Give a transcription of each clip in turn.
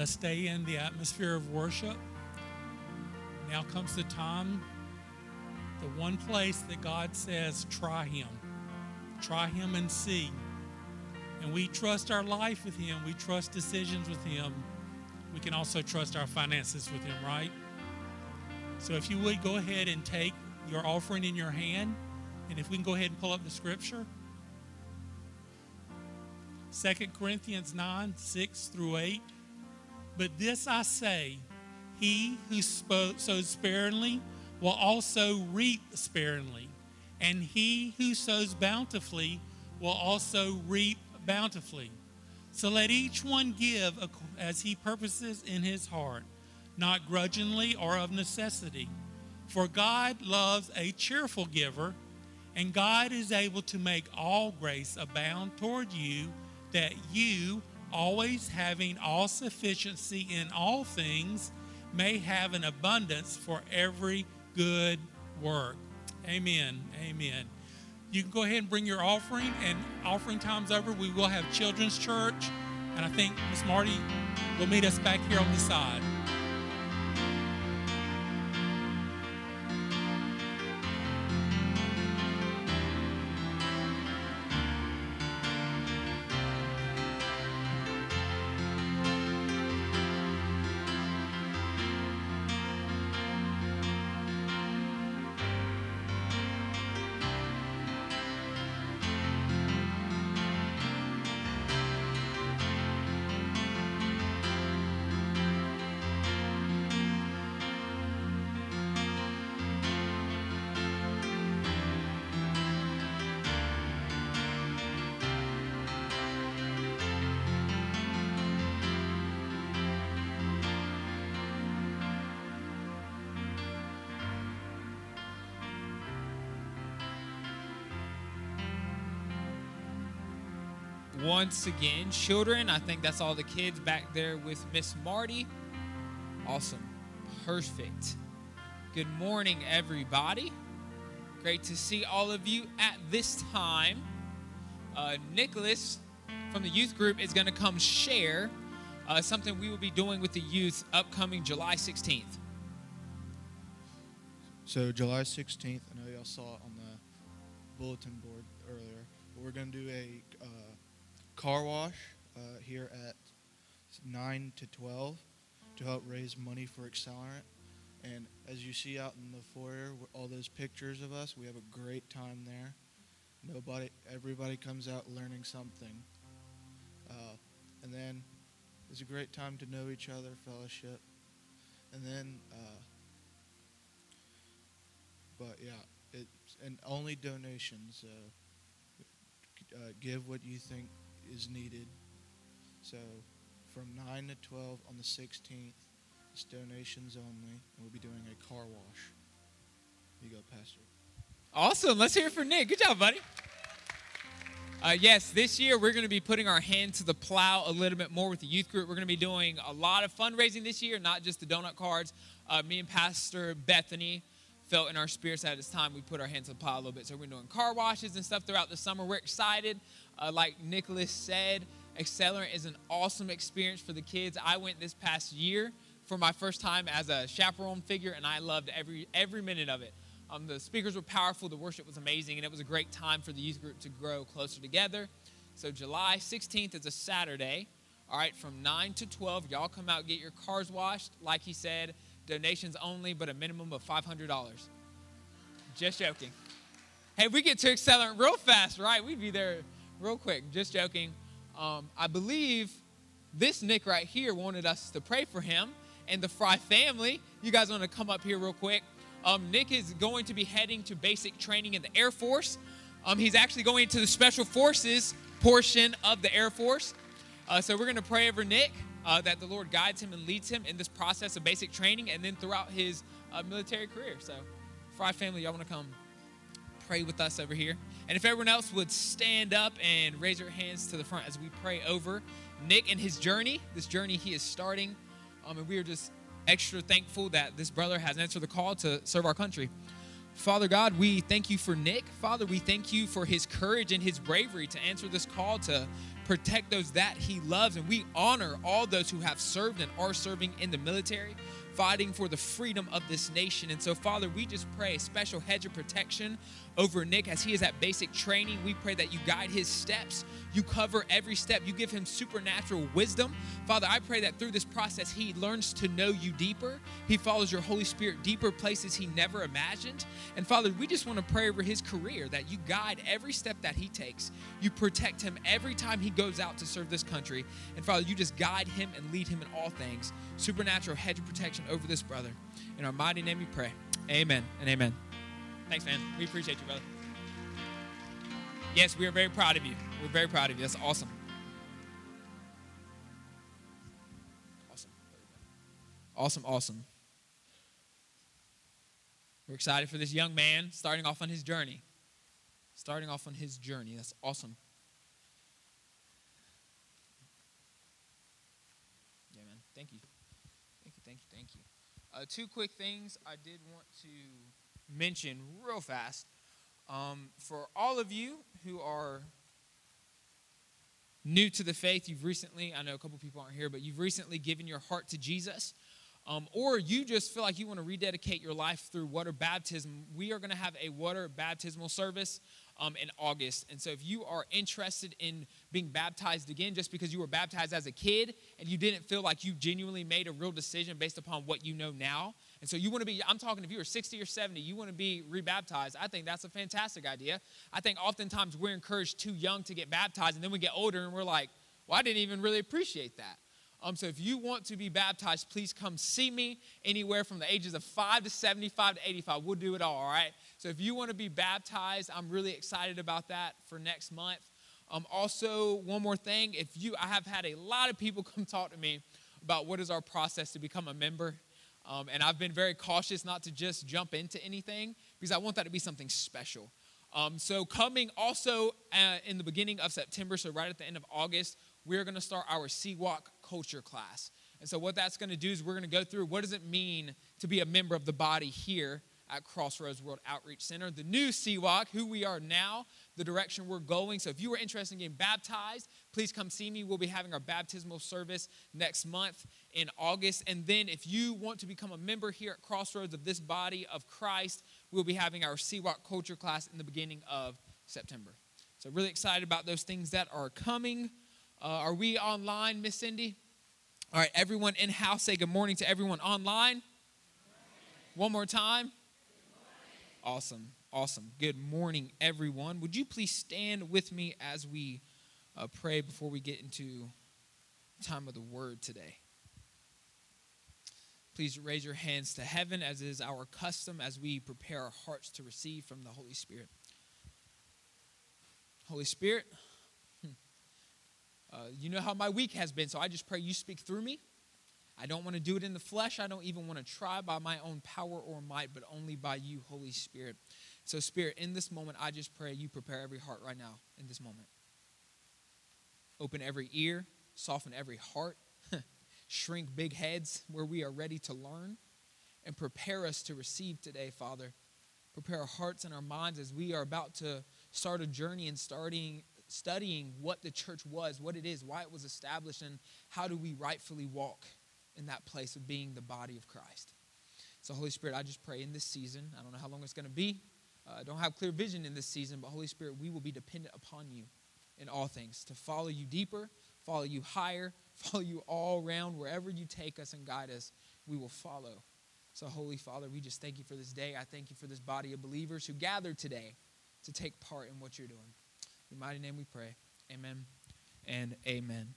Let's stay in the atmosphere of worship. Now comes the time, the one place that God says, try Him. Try Him and see. And we trust our life with Him, we trust decisions with Him. We can also trust our finances with Him, right? So if you would go ahead and take your offering in your hand, and if we can go ahead and pull up the scripture. 2 Corinthians 9, 6 through 8. But this I say, he who sows sparingly will also reap sparingly, and he who sows bountifully will also reap bountifully. So let each one give as he purposes in his heart, not grudgingly or of necessity. For God loves a cheerful giver, and God is able to make all grace abound toward you, that you, always having all sufficiency in all things, may have an abundance for every good work. Amen. Amen. You can go ahead and bring your offering, and offering time's over. We will have children's church, and I think Miss Marty will meet us back here on the side. Once again. Children, I think that's all the kids back there with Miss Marty. Awesome. Perfect. Good morning, everybody. Great to see all of you at this time. Uh, Nicholas from the youth group is going to come share uh, something we will be doing with the youth upcoming July 16th. So, July 16th, I know y'all saw it on the bulletin board earlier, we're going to do a car wash uh, here at 9 to 12 to help raise money for Accelerant. And as you see out in the foyer, all those pictures of us, we have a great time there. Nobody, everybody comes out learning something. Uh, and then it's a great time to know each other, fellowship. And then, uh, but yeah, it's and only donations. Uh, uh give what you think is needed. So from 9 to 12 on the 16th, it's donations only, and we'll be doing a car wash. You go, Pastor. Awesome. Let's hear it for Nick. Good job, buddy. Uh, yes, this year we're going to be putting our hand to the plow a little bit more with the youth group. We're going to be doing a lot of fundraising this year, not just the donut cards. Uh, me and Pastor Bethany felt in our spirits at this time we put our hands to the plow a little bit. So we're doing car washes and stuff throughout the summer. We're excited. Uh, like Nicholas said, Accelerant is an awesome experience for the kids. I went this past year for my first time as a chaperone figure, and I loved every every minute of it. Um, the speakers were powerful, the worship was amazing, and it was a great time for the youth group to grow closer together. So July 16th is a Saturday. All right, from 9 to 12, y'all come out, get your cars washed. Like he said, donations only, but a minimum of $500. Just joking. Hey, we get to Accelerant real fast, right? We'd be there real quick, just joking. Um, I believe this Nick right here wanted us to pray for him and the Fry family. You guys want to come up here real quick? Um, Nick is going to be heading to basic training in the Air Force. Um, he's actually going to the Special Forces portion of the Air Force. Uh, so we're going to pray over Nick uh, that the Lord guides him and leads him in this process of basic training and then throughout his uh, military career. So, Fry family, y'all want to come pray with us over here? And if everyone else would stand up and raise your hands to the front as we pray over Nick and his journey, this journey he is starting. Um, and we are just extra thankful that this brother has answered the call to serve our country. Father God, we thank you for Nick. Father, we thank you for his courage and his bravery to answer this call to protect those that He loves, and we honor all those who have served and are serving in the military fighting for the freedom of this nation. And so, Father, we just pray a special hedge of protection over Nick as he is at basic training. We pray that you guide his steps, you cover every step, you give him supernatural wisdom. Father, I pray that through this process, he learns to know you deeper. He follows your Holy Spirit deeper places he never imagined. And Father, we just want to pray over his career that you guide every step that he takes. You protect him every time he goes out to serve this country. And Father, you just guide him and lead him in all things. Supernatural hedge of protection over this brother. In our mighty name we pray. Amen and amen. Thanks, man. We appreciate you, brother. Yes, we are very proud of you. We're very proud of you. That's awesome. Awesome. Awesome, awesome. We're excited for this young man starting off on his journey. Starting off on his journey. That's awesome. Yeah, man. Thank you. Thank you, thank you, thank you. Uh, two quick things I did want to mention real fast. Um, for all of you who are new to the faith, you've recently, I know a couple people aren't here, but you've recently given your heart to Jesus. Um, or you just feel like you want to rededicate your life through water baptism, we are going to have a water baptismal service um, in August. And so if you are interested in being baptized again just because you were baptized as a kid and you didn't feel like you genuinely made a real decision based upon what you know now, and so you want to be, I'm talking if you are 60 or 70, you want to be rebaptized, I think that's a fantastic idea. I think oftentimes we're encouraged too young to get baptized and then we get older and we're like, well, I didn't even really appreciate that. Um, so if you want to be baptized, please come see me anywhere from the ages of 5 to 75 to 85. We'll do it all, all right? So if you want to be baptized, I'm really excited about that for next month. Um, also, one more thing, if you, I have had a lot of people come talk to me about what is our process to become a member. Um, and I've been very cautious not to just jump into anything because I want that to be something special. Um, so, coming also uh, in the beginning of September, so right at the end of August, we're going to start our CWOC culture class. And so, what that's going to do is we're going to go through what does it mean to be a member of the body here at Crossroads World Outreach Center, the new CWOC, who we are now, the direction we're going. So if you are interested in getting baptized, please come see me. We'll be having our baptismal service next month in August. And then if you want to become a member here at Crossroads of this body of Christ, we'll be having our CWOC culture class in the beginning of September. So really excited about those things that are coming. Uh, are we online, Miss Cindy? All right, everyone in house, say good morning to everyone online. One more time. Awesome. Awesome. Good morning, everyone. Would you please stand with me as we uh, pray before we get into time of the word today? Please raise your hands to heaven as is our custom as we prepare our hearts to receive from the Holy Spirit. Holy Spirit, hmm, uh, you know how my week has been, so I just pray you speak through me. I don't want to do it in the flesh. I don't even want to try by my own power or might, but only by you, Holy Spirit. So, Spirit, in this moment, I just pray you prepare every heart right now in this moment. Open every ear, soften every heart, shrink big heads where we are ready to learn, and prepare us to receive today, Father. Prepare our hearts and our minds as we are about to start a journey and starting studying what the church was, what it is, why it was established, and how do we rightfully walk in that place of being the body of Christ. So, Holy Spirit, I just pray in this season, I don't know how long it's going to be. Uh, I don't have clear vision in this season, but Holy Spirit, we will be dependent upon you in all things to follow you deeper, follow you higher, follow you all around. Wherever you take us and guide us, we will follow. So, Holy Father, we just thank you for this day. I thank you for this body of believers who gathered today to take part in what you're doing. In your mighty name we pray. Amen and amen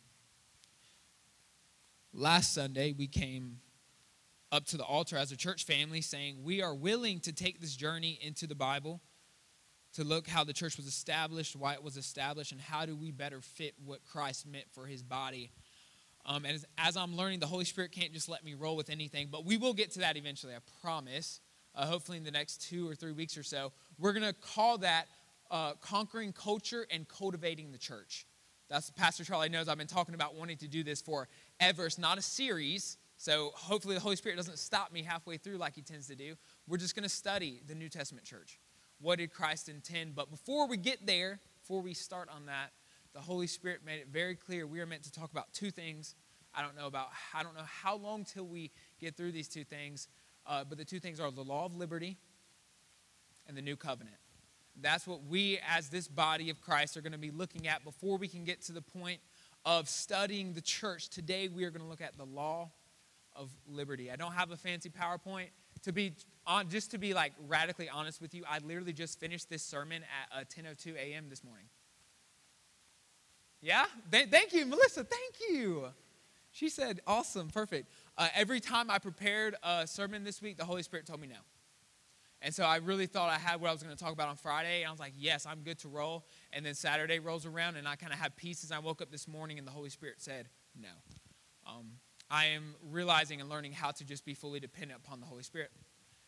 last Sunday, we came up to the altar as a church family saying, We are willing to take this journey into the Bible to look how the church was established, why it was established, and how do we better fit what Christ meant for his body. Um, and as, as, I'm learning, the Holy Spirit can't just let me roll with anything, but we will get to that eventually, I promise. Uh, hopefully, in the next two or three weeks or so. We're going to call that uh, conquering culture and cultivating the church. That's Pastor Charlie knows I've been talking about wanting to do this for ever. It's not a series, so hopefully the Holy Spirit doesn't stop me halfway through like he tends to do. We're just going to study the New Testament church. What did Christ intend? But before we get there, before we start on that, the Holy Spirit made it very clear we are meant to talk about two things. I don't know about I don't know how long till we get through these two things, uh, but the two things are the law of liberty and the new covenant. That's what we, as this body of Christ, are going to be looking at before we can get to the point of studying the church. Today, we are going to look at the law of liberty. I don't have a fancy PowerPoint. To be on, just to be like radically honest with you, I literally just finished this sermon at uh, 10:02 a.m. this morning. Yeah, Th- thank you, Melissa. Thank you. She said, "Awesome, perfect." Uh, every time I prepared a sermon this week, the Holy Spirit told me no. And so I really thought I had what I was going to talk about on Friday. And I was like, yes, I'm good to roll. And then Saturday rolls around, and I kind of had pieces. I woke up this morning, and the Holy Spirit said, no. Um, I am realizing and learning how to just be fully dependent upon the Holy Spirit.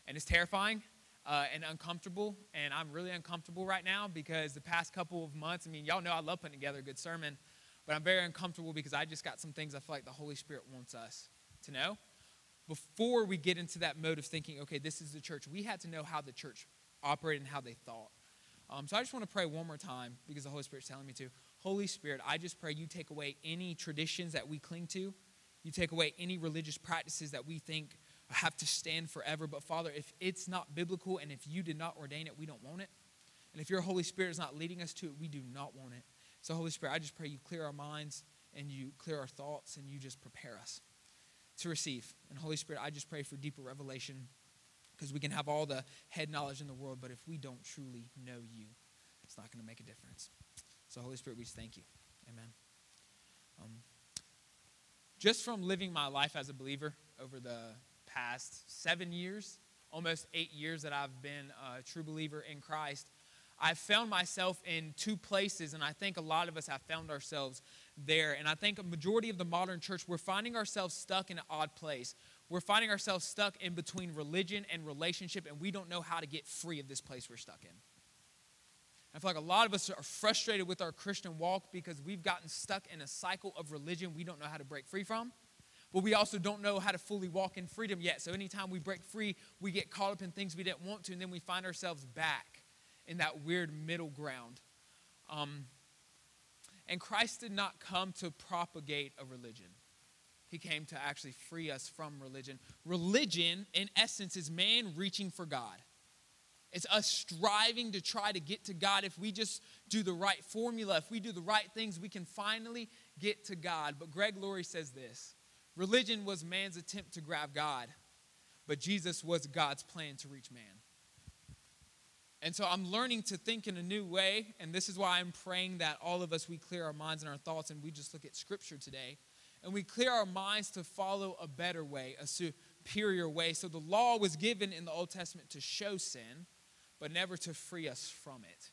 And it's terrifying uh, and uncomfortable. And I'm really uncomfortable right now because the past couple of months, I mean, y'all know I love putting together a good sermon, but I'm very uncomfortable because I just got some things I feel like the Holy Spirit wants us to know before we get into that mode of thinking, okay, this is the church, we had to know how the church operated and how they thought. Um, so I just want to pray one more time because the Holy Spirit's telling me to. Holy Spirit, I just pray you take away any traditions that we cling to. You take away any religious practices that we think have to stand forever. But Father, if it's not biblical and if you did not ordain it, we don't want it. And if your Holy Spirit is not leading us to it, we do not want it. So, Holy Spirit, I just pray you clear our minds and you clear our thoughts and you just prepare us to receive. And Holy Spirit, I just pray for deeper revelation because we can have all the head knowledge in the world, but if we don't truly know you, it's not going to make a difference. So, Holy Spirit, we just thank you. Amen. Um, just from living my life as a believer over the past seven years, almost eight years that I've been a true believer in Christ, I've found myself in two places, and I think a lot of us have found ourselves there. And I think a majority of the modern church, we're finding ourselves stuck in an odd place. We're finding ourselves stuck in between religion and relationship, and we don't know how to get free of this place we're stuck in. I feel like a lot of us are frustrated with our Christian walk because we've gotten stuck in a cycle of religion we don't know how to break free from. But we also don't know how to fully walk in freedom yet. So anytime we break free, we get caught up in things we didn't want to, and then we find ourselves back in that weird middle ground. Um, and Christ did not come to propagate a religion. He came to actually free us from religion. Religion, in essence, is man reaching for God. It's us striving to try to get to God. If we just do the right formula, if we do the right things, we can finally get to God. But Greg Laurie says this religion was man's attempt to grab God, but Jesus was God's plan to reach man. And so I'm learning to think in a new way. And this is why I'm praying that all of us, we clear our minds and our thoughts and we just look at Scripture today. And we clear our minds to follow a better way, a superior way. So the law was given in the Old Testament to show sin, but never to free us from it.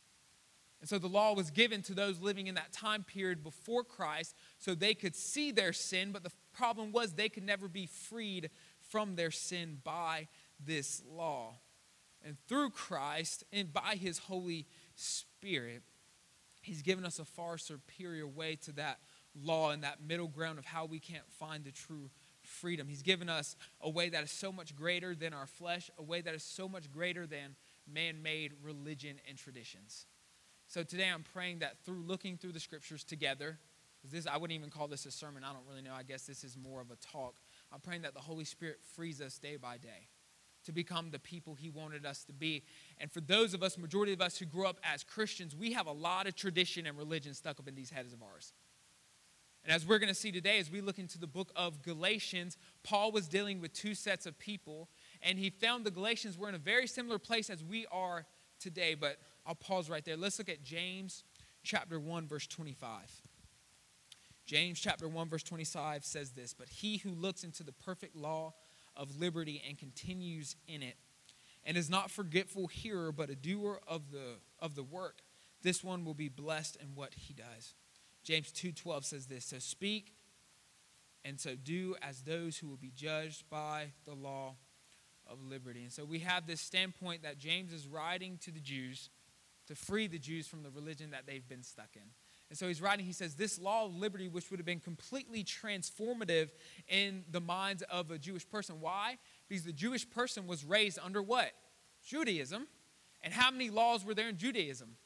And so the law was given to those living in that time period before Christ so they could see their sin, but the problem was they could never be freed from their sin by this law and through Christ and by his Holy Spirit, he's given us a far superior way to that law and that middle ground of how we can't find the true freedom. He's given us a way that is so much greater than our flesh, a way that is so much greater than man made religion and traditions. So today I'm praying that through looking through the scriptures together, this I wouldn't even call this a sermon. I don't really know. I guess this is more of a talk. I'm praying that the Holy Spirit frees us day by day to become the people he wanted us to be. And for those of us, majority of us who grew up as Christians, we have a lot of tradition and religion stuck up in these heads of ours. And as we're going to see today, as we look into the book of Galatians, Paul was dealing with two sets of people, and he found the Galatians were in a very similar place as we are today. But I'll pause right there. Let's look at James chapter 1, verse 25. James chapter 1, verse 25 says this But he who looks into the perfect law of liberty and continues in it, and is not forgetful hearer, but a doer of the, of the work, this one will be blessed in what he does. James 2:12 says this, so speak and so do as those who will be judged by the law of liberty. And so we have this standpoint that James is writing to the Jews to free the Jews from the religion that they've been stuck in. And so he's writing, he says, this law of liberty, which would have been completely transformative in the minds of a Jewish person. Why? Because the Jewish person was raised under what? Judaism. And how many laws were there in Judaism?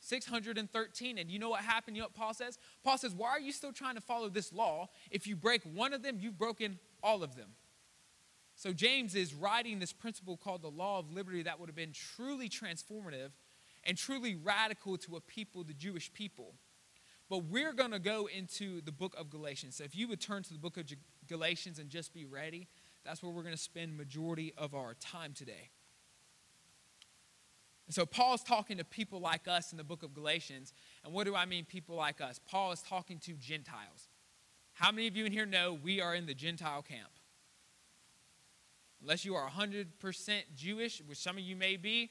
613. And you know what happened? You know what Paul says? Paul says, Why are you still trying to follow this law? If you break one of them, you've broken all of them. So James is writing this principle called the law of liberty that would have been truly transformative and truly radical to a people, the Jewish people. But we're going to go into the book of Galatians. So if you would turn to the book of Galatians and just be ready, that's where we're going to spend majority of our time today. And so Paul's talking to people like us in the book of Galatians. And what do I mean, people like us? Paul is talking to Gentiles. How many of you in here know we are in the Gentile camp? Unless you are 100% Jewish, which some of you may be,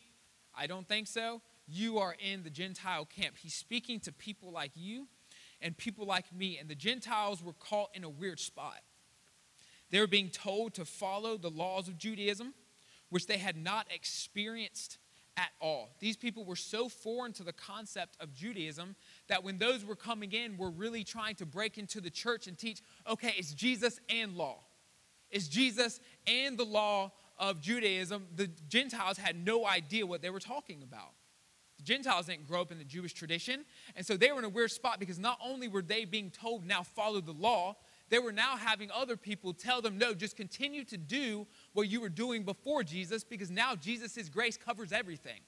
I don't think so. You are in the Gentile camp. He's speaking to people like you and people like me. And the Gentiles were caught in a weird spot. They were being told to follow the laws of Judaism, which they had not experienced at all. These people were so foreign to the concept of Judaism that when those were coming in, were really trying to break into the church and teach, okay, it's Jesus and law. It's Jesus and the law of Judaism. The Gentiles had no idea what they were talking about. The Gentiles didn't grow up in the Jewish tradition, and so they were in a weird spot because not only were they being told now follow the law, they were now having other people tell them, no, just continue to do what you were doing before Jesus because now Jesus' grace covers everything.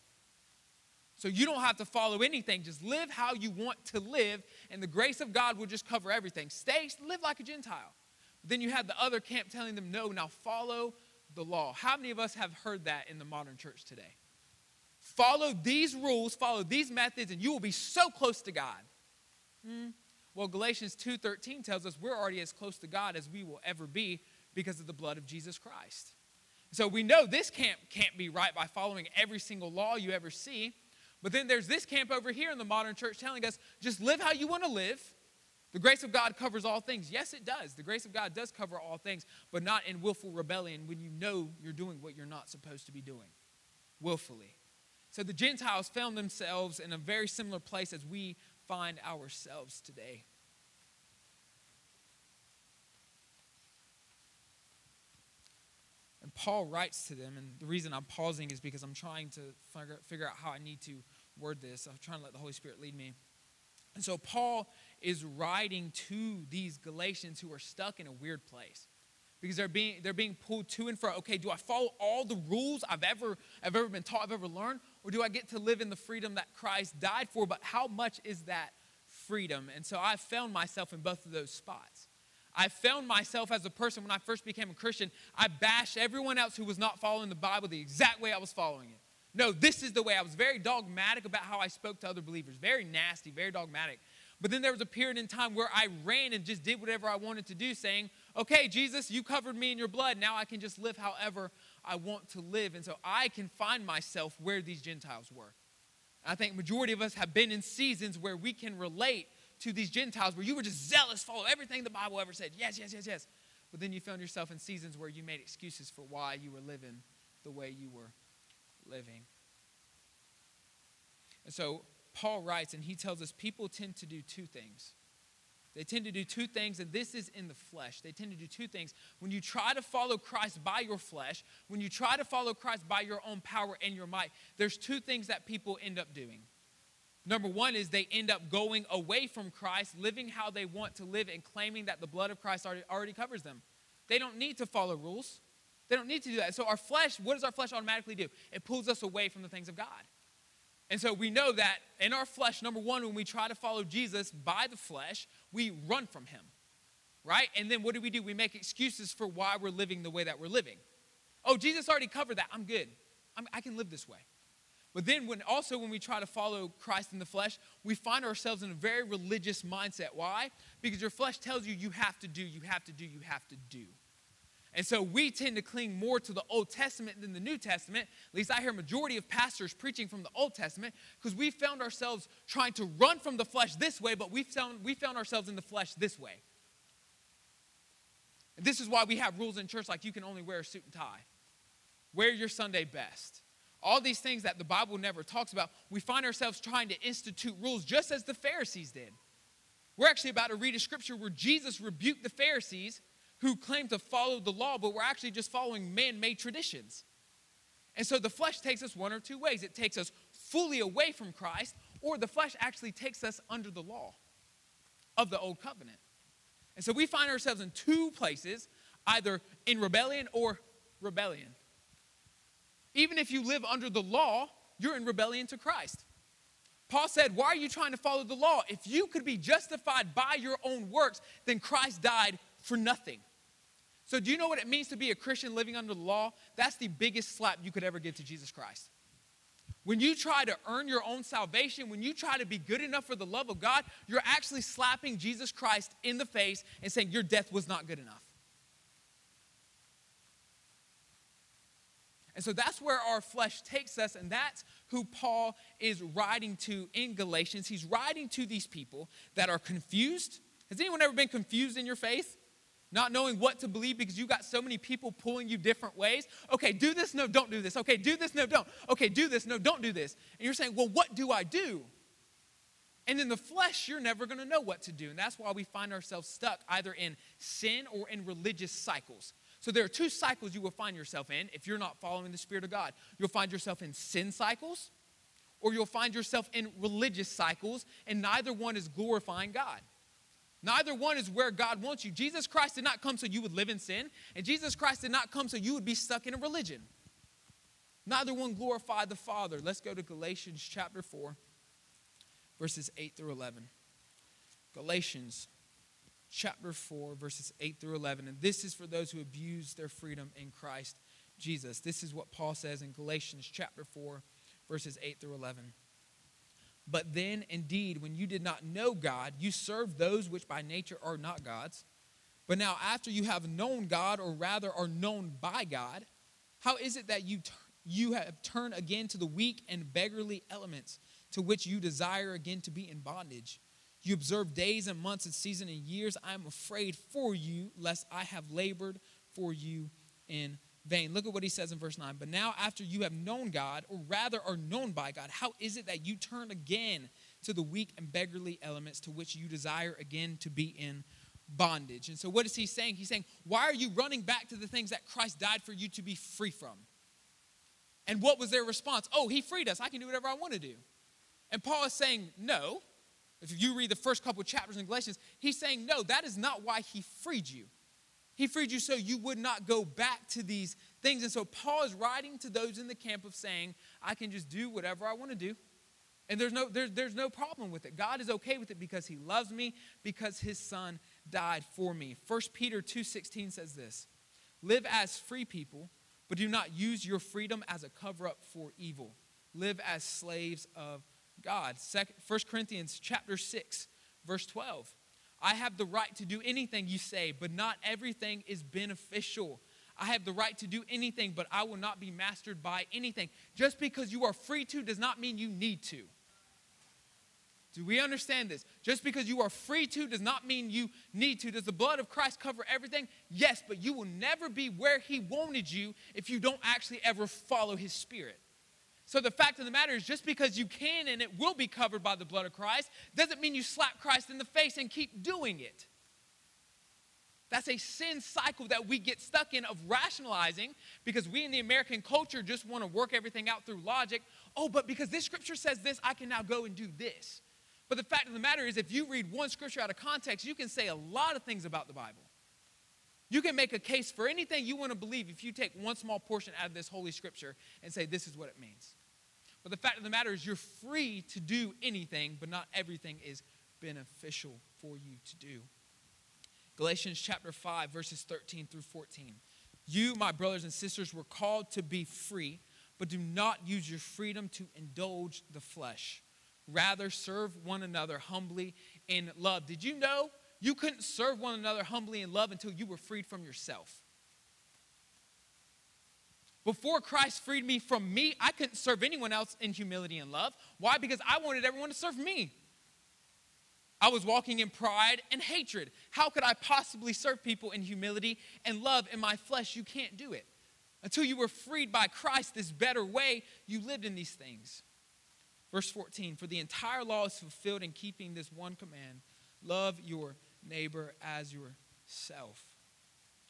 So you don't have to follow anything. Just live how you want to live, and the grace of God will just cover everything. Stay, live like a Gentile. Then you have the other camp telling them, no, now follow the law. How many of us have heard that in the modern church today? Follow these rules, follow these methods, and you will be so close to God. Hmm. Well, Galatians 2:13 tells us we're already as close to God as we will ever be because of the blood of Jesus Christ. So we know this camp can't be right by following every single law you ever see. But then there's this camp over here in the modern church telling us just live how you want to live. The grace of God covers all things. Yes, it does. The grace of God does cover all things, but not in willful rebellion when you know you're doing what you're not supposed to be doing willfully. So the Gentiles found themselves in a very similar place as we find ourselves today. And Paul writes to them, and the reason I'm pausing is because I'm trying to figure, out how I need to word this. I'm trying to let the Holy Spirit lead me. And so Paul is writing to these Galatians who are stuck in a weird place because they're being they're being pulled to and fro. Okay, do I follow all the rules I've ever I've ever been taught, I've ever learned, or do I get to live in the freedom that Christ died for? But how much is that freedom? And so I found myself in both of those spots. I found myself as a person when I first became a Christian, I bashed everyone else who was not following the Bible the exact way I was following it. No, this is the way. I was very dogmatic about how I spoke to other believers, very nasty, very dogmatic. But then there was a period in time where I ran and just did whatever I wanted to do, saying, Okay, Jesus, you covered me in your blood. Now I can just live however I want to live. And so I can find myself where these Gentiles were. I think majority of us have been in seasons where we can relate to these Gentiles where you were just zealous, follow everything the Bible ever said. Yes, yes, yes, yes. But then you found yourself in seasons where you made excuses for why you were living the way you were living. And so Paul writes, and he tells us people tend to do two things. They tend to do two things, and this is in the flesh. They tend to do two things. When you try to follow Christ by your flesh, when you try to follow Christ by your own power and your might, there's two things that people end up doing. Number one is they end up going away from Christ, living how they want to live, and claiming that the blood of Christ already, already covers them. They don't need to follow rules. They don't need to do that. So, our flesh, what does our flesh automatically do? It pulls us away from the things of God. And so we know that in our flesh, number one, when we try to follow Jesus by the flesh, we run from him, right? And then what do we do? We make excuses for why we're living the way that we're living. Oh, Jesus already covered that. I'm good. I'm, i can live this way. But then when also when we try to follow Christ in the flesh, we find ourselves in a very religious mindset. Why? Because your flesh tells you you have to do, you have to do, you have to do. And so we tend to cling more to the Old Testament than the New Testament. At least I hear majority of pastors preaching from the Old Testament because we found ourselves trying to run from the flesh this way, but we found, we found ourselves in the flesh this way. And this is why we have rules in church like you can only wear a suit and tie. Wear your Sunday best. All these things that the Bible never talks about, we find ourselves trying to institute rules just as the Pharisees did. We're actually about to read a scripture where Jesus rebuked the Pharisees who claim to follow the law, but we're actually just following man made traditions. And so the flesh takes us one or two ways. It takes us fully away from Christ, or the flesh actually takes us under the law of the old covenant. And so we find ourselves in two places, either in rebellion or rebellion. Even if you live under the law, you're in rebellion to Christ. Paul said, Why are you trying to follow the law? If you could be justified by your own works, then Christ died for nothing. So, do you know what it means to be a Christian living under the law? That's the biggest slap you could ever give to Jesus Christ. When you try to earn your own salvation, when you try to be good enough for the love of God, you're actually slapping Jesus Christ in the face and saying your death was not good enough. And so that's where our flesh takes us, and that's who Paul is writing to in Galatians. He's writing to these people that are confused. Has anyone ever been confused in your faith? Not knowing what to believe because you got so many people pulling you different ways. Okay, do this, no, don't do this. Okay, do this, no, don't. Okay, do this, no, don't do this. And you're saying, well, what do I do? And in the flesh, you're never going to know what to do. And that's why we find ourselves stuck either in sin or in religious cycles. So there are two cycles you will find yourself in if you're not following the Spirit of God. You'll find yourself in sin cycles, or you'll find yourself in religious cycles, and neither one is glorifying God. Neither one is where God wants you. Jesus Christ did not come so you would live in sin, and Jesus Christ did not come so you would be stuck in a religion. Neither one glorified the Father. Let's go to Galatians chapter 4, verses 8 through 11. Galatians chapter 4, verses 8 through 11. And this is for those who abuse their freedom in Christ Jesus. This is what Paul says in Galatians chapter 4, verses 8 through 11. But then, indeed, when you did not know God, you served those which by nature are not gods. But now, after you have known God, or rather are known by God, how is it that you, you have turned again to the weak and beggarly elements to which you desire again to be in bondage? You observe days and months and seasons and years. I am afraid for you, lest I have labored for you in vain. Look at what he says in verse 9. But now, after you have known God, or rather are known by God, how is it that you turn again to the weak and beggarly elements to which you desire again to be in bondage? And so, what is he saying? He's saying, Why are you running back to the things that Christ died for you to be free from? And what was their response? Oh, he freed us. I can do whatever I want to do. And Paul is saying, No. If you read the first couple chapters in Galatians, he's saying, no, that is not why he freed you. He freed you so you would not go back to these things. And so Paul is writing to those in the camp of saying, I can just do whatever I want to do. And there's no, there's, there's no problem with it. God is okay with it because he loves me, because his son died for me. 1 Peter 2.16 says this, Live as free people, but do not use your freedom as a cover-up for evil. Live as slaves of God. 1 Corinthians chapter 6, verse 12. I have the right to do anything you say, but not everything is beneficial. I have the right to do anything, but I will not be mastered by anything. Just because you are free to does not mean you need to. Do we understand this? Just because you are free to does not mean you need to. Does the blood of Christ cover everything? Yes, but you will never be where He wanted you if you don't actually ever follow His Spirit. So the fact of the matter is, just because you can and it will be covered by the blood of Christ, doesn't mean you slap Christ in the face and keep doing it. That's a sin cycle that we get stuck in of rationalizing because we in the American culture just want to work everything out through logic. Oh, but because this scripture says this, I can now go and do this. But the fact of the matter is, if you read one scripture out of context, you can say a lot of things about the Bible. You can make a case for anything you want to believe if you take one small portion out of this holy scripture and say, this is what it means. But the fact of the matter is, you're free to do anything, but not everything is beneficial for you to do. Galatians chapter 5, verses 13 through 14. You, my brothers and sisters, were called to be free, but do not use your freedom to indulge the flesh. Rather, serve one another humbly in love. Did you know you couldn't serve one another humbly in love until you were freed from yourself? Before Christ freed me from me, I couldn't serve anyone else in humility and love. Why? Because I wanted everyone to serve me. I was walking in pride and hatred. How could I possibly serve people in humility and love in my flesh? You can't do it. Until you were freed by Christ, this better way, you lived in these things. Verse 14 For the entire law is fulfilled in keeping this one command love your neighbor as yourself.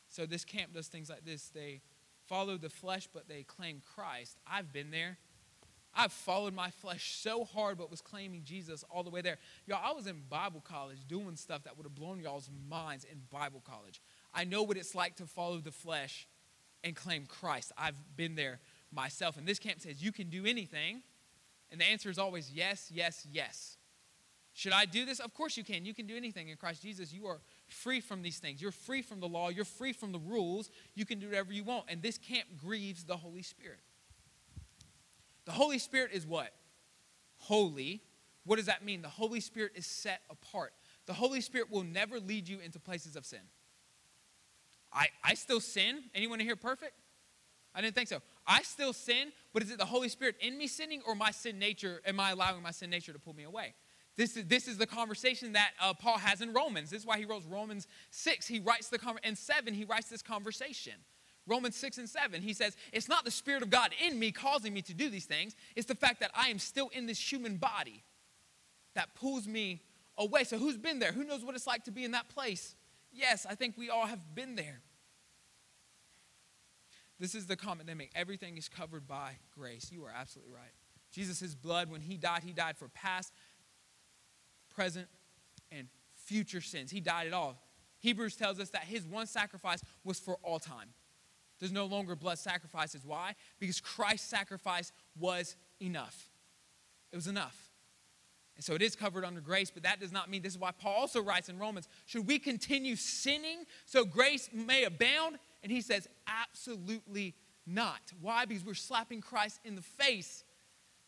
So this camp does things like this. They follow the flesh, but they claim Christ. I've been there. I've followed my flesh so hard, but was claiming Jesus all the way there. Y'all, I was in Bible college doing stuff that would have blown y'all's minds in Bible college. I know what it's like to follow the flesh and claim Christ. I've been there myself. And this camp says you can do anything. And the answer is always yes, yes, yes. Should I do this? Of course you can. You can do anything in Christ Jesus. You are free from these things. You're free from the law. You're free from the rules. You can do whatever you want. And this camp grieves the Holy Spirit. The Holy Spirit is what? Holy. What does that mean? The Holy Spirit is set apart. The Holy Spirit will never lead you into places of sin. I, I still sin. Anyone here perfect? I didn't think so. I still sin, but is it the Holy Spirit in me sinning or my sin nature? Am I allowing my sin nature to pull me away? This is, this is the conversation that uh, Paul has in Romans. This is why he wrote Romans 6. He writes the, and 7, he writes this conversation. Romans 6 and 7, he says, It's not the Spirit of God in me causing me to do these things. It's the fact that I am still in this human body that pulls me away. So, who's been there? Who knows what it's like to be in that place? Yes, I think we all have been there. This is the common enemy. Everything is covered by grace. You are absolutely right. Jesus' blood, when he died, he died for past, present, and future sins. He died at all. Hebrews tells us that his one sacrifice was for all time. There's no longer blood sacrifices. Why? Because Christ's sacrifice was enough. It was enough. And so it is covered under grace, but that does not mean this is why Paul also writes in Romans should we continue sinning so grace may abound? And he says, absolutely not. Why? Because we're slapping Christ in the face.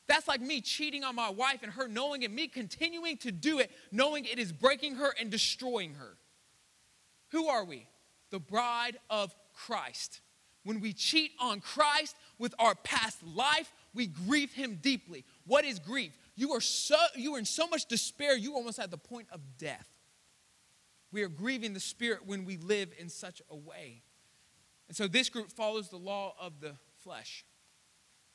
That's like me cheating on my wife and her knowing it, me continuing to do it, knowing it is breaking her and destroying her. Who are we? The bride of Christ. When we cheat on Christ with our past life, we grieve him deeply. What is grief? You are so you are in so much despair, you almost at the point of death. We are grieving the spirit when we live in such a way. And so this group follows the law of the flesh.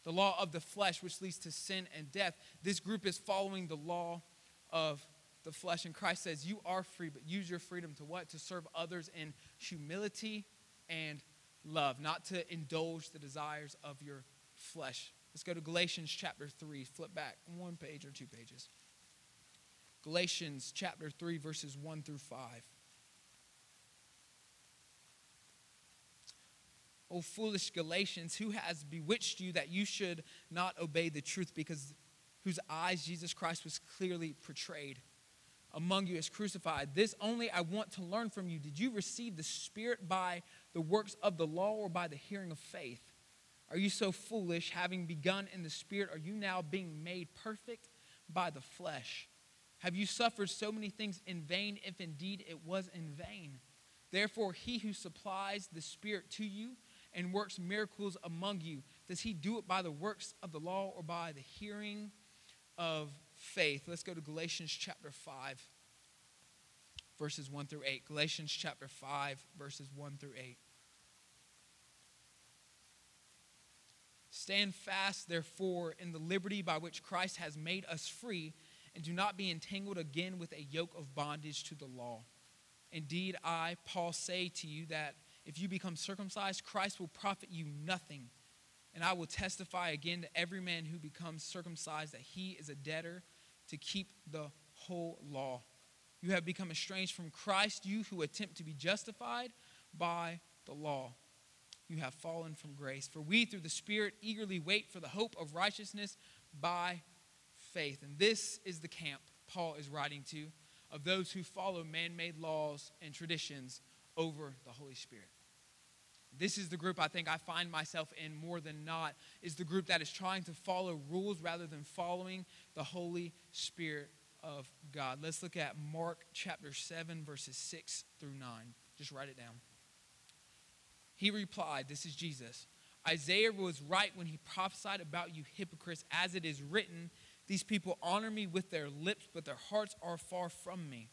The law of the flesh, which leads to sin and death. This group is following the law of the flesh. And Christ says, You are free, but use your freedom to what? To serve others in humility and love, not to indulge the desires of your flesh. Let's go to Galatians chapter 3. Flip back one page or two pages. Galatians chapter 3, verses 1 through 5. O foolish Galatians, who has bewitched you that you should not obey the truth, because whose eyes Jesus Christ was clearly portrayed? among you is crucified. This only I want to learn from you. Did you receive the Spirit by the works of the law or by the hearing of faith? Are you so foolish, having begun in the Spirit, are you now being made perfect by the flesh? Have you suffered so many things in vain, if indeed it was in vain? Therefore, he who supplies the Spirit to you and works miracles among you, does he do it by the works of the law or by the hearing of faith. Let's go to Galatians chapter 5, verses 1 through 8. Galatians chapter 5, verses 1 through 8. Stand fast, therefore, in the liberty by which Christ has made us free, and do not be entangled again with a yoke of bondage to the law. Indeed, I, Paul, say to you that if you become circumcised, Christ will profit you nothing. And I will testify again to every man who becomes circumcised that he is a debtor to keep the whole law. You have become estranged from Christ, you who attempt to be justified by the law. You have fallen from grace. For we, through the Spirit, eagerly wait for the hope of righteousness by faith. And this is the camp Paul is writing to of those who follow man made laws and traditions over the Holy Spirit. This is the group I think I find myself in more than not, is the group that is trying to follow rules rather than following the Holy Spirit of God. Let's look at Mark chapter 7, verses 6 through 9. Just write it down. He replied, This is Jesus. Isaiah was right when he prophesied about you hypocrites, as it is written, These people honor me with their lips, but their hearts are far from me.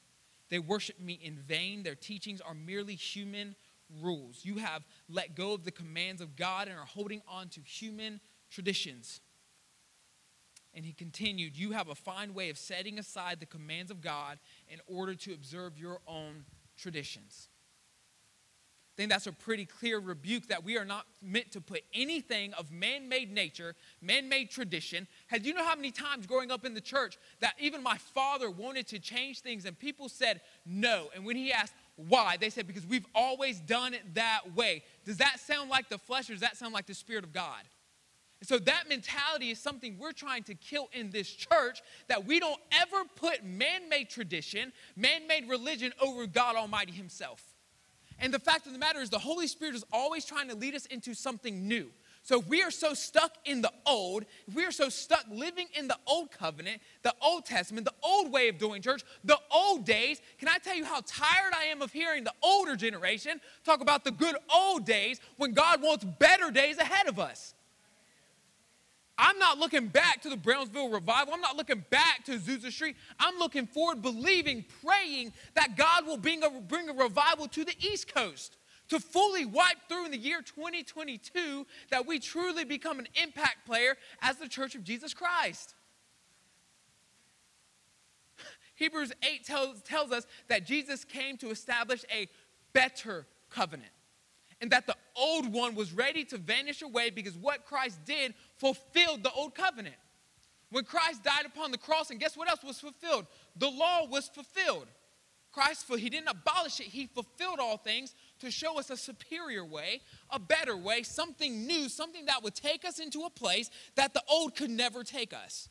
They worship me in vain. Their teachings are merely human rules. You have let go of the commands of God and are holding on to human traditions. And he continued, You have a fine way of setting aside the commands of God in order to observe your own traditions. I think that's a pretty clear rebuke that we are not meant to put anything of man made nature, man made tradition. Had you know how many times growing up in the church that even my father wanted to change things and people said no? And when he asked why, they said, because we've always done it that way. Does that sound like the flesh or does that sound like the Spirit of God? And so that mentality is something we're trying to kill in this church that we don't ever put man made tradition, man made religion over God Almighty Himself. And the fact of the matter is, the Holy Spirit is always trying to lead us into something new. So if we are so stuck in the old, if we are so stuck living in the old covenant, the Old Testament, the old way of doing church, the old days, can I tell you how tired I am of hearing the older generation talk about the good old days when God wants better days ahead of us? I'm not looking back to the Brownsville revival. I'm not looking back to Azusa Street. I'm looking forward, believing, praying that God will bring a, bring a revival to the East Coast to fully wipe through in the year 2022 that we truly become an impact player as the Church of Jesus Christ. Hebrews 8 tells, tells us that Jesus came to establish a better covenant and that the old one was ready to vanish away because what Christ did fulfilled the old covenant. When Christ died upon the cross, and guess what else was fulfilled? The law was fulfilled. Christ, he didn't abolish it, he fulfilled all things to show us a superior way, a better way, something new, something that would take us into a place that the old could never take us.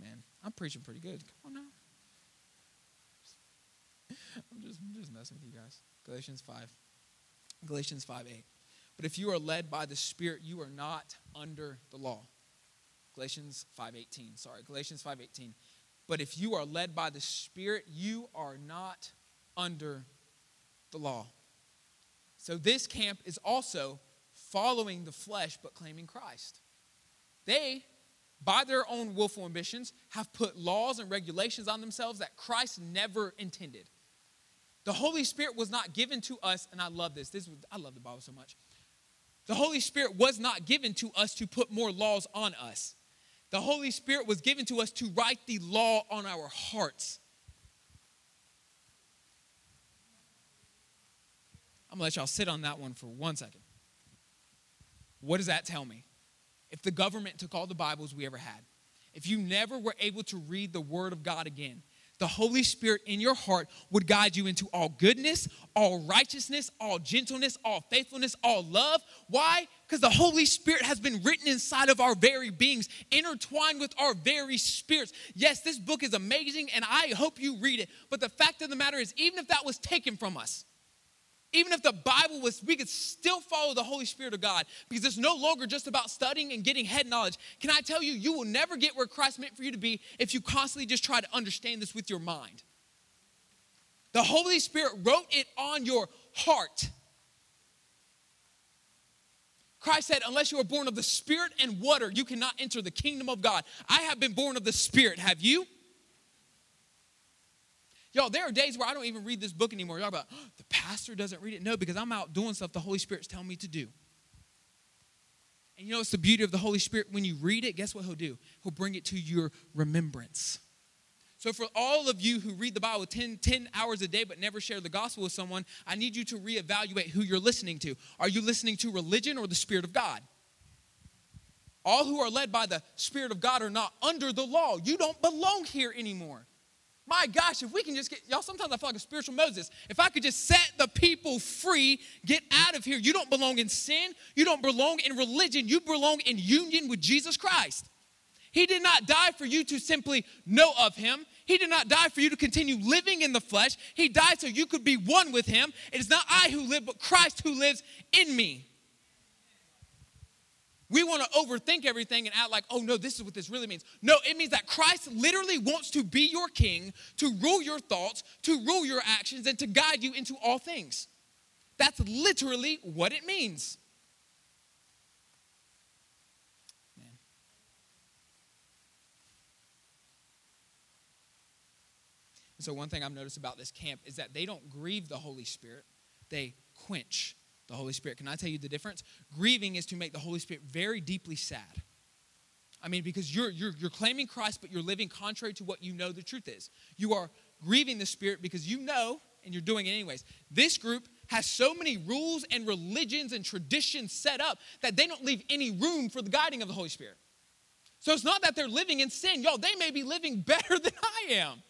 Man, I'm preaching pretty good. Come on now. I'm just, I'm just messing with you guys. Galatians 5. Galatians 5 8. But if you are led by the Spirit, you are not under the law. Galatians 5:18. Sorry, Galatians 5:18. But if you are led by the Spirit, you are not under the law. So this camp is also following the flesh but claiming Christ. They, by their own willful ambitions, have put laws and regulations on themselves that Christ never intended. The Holy Spirit was not given to us, and I love this. This I love the Bible so much. The Holy Spirit was not given to us to put more laws on us. The Holy Spirit was given to us to write the law on our hearts. I'm gonna let y'all sit on that one for one second. What does that tell me? If the government took all the Bibles we ever had, if you never were able to read the Word of God again, the Holy Spirit in your heart would guide you into all goodness, all righteousness, all gentleness, all faithfulness, all love. Why? Because the Holy Spirit has been written inside of our very beings, intertwined with our very spirits. Yes, this book is amazing and I hope you read it. But the fact of the matter is, even if that was taken from us, even if the Bible was, we could still follow the Holy Spirit of God because it's no longer just about studying and getting head knowledge. Can I tell you, you will never get where Christ meant for you to be if you constantly just try to understand this with your mind. The Holy Spirit wrote it on your heart. Christ said, Unless you are born of the Spirit and water, you cannot enter the kingdom of God. I have been born of the Spirit. Have you? Y'all, there are days where I don't even read this book anymore. Y'all about, oh, the pastor doesn't read it. No, because I'm out doing stuff the Holy Spirit's telling me to do. And you know, it's the beauty of the Holy Spirit. When you read it, guess what He'll do? He'll bring it to your remembrance. So, for all of you who read the Bible 10, 10 hours a day but never share the gospel with someone, I need you to reevaluate who you're listening to. Are you listening to religion or the Spirit of God? All who are led by the Spirit of God are not under the law. You don't belong here anymore. My gosh, if we can just get, y'all, sometimes I feel like a spiritual Moses. If I could just set the people free, get out of here. You don't belong in sin. You don't belong in religion. You belong in union with Jesus Christ. He did not die for you to simply know of him. He did not die for you to continue living in the flesh. He died so you could be one with him. It is not I who live, but Christ who lives in me. We want to overthink everything and act like, oh no, this is what this really means. No, it means that Christ literally wants to be your king, to rule your thoughts, to rule your actions, and to guide you into all things. That's literally what it means. Man. so, one thing I've noticed about this camp is that they don't grieve the Holy Spirit, they quench the Holy Spirit. Can I tell you the difference? Grieving is to make the Holy Spirit very deeply sad. I mean, because you're, you're, you're claiming Christ, but you're living contrary to what you know the truth is. You are grieving the Spirit because you know and you're doing it anyways. This group has so many rules and religions and traditions set up that they don't leave any room for the guiding of the Holy Spirit. So it's not that they're living in sin. Y'all, they may be living better than I am.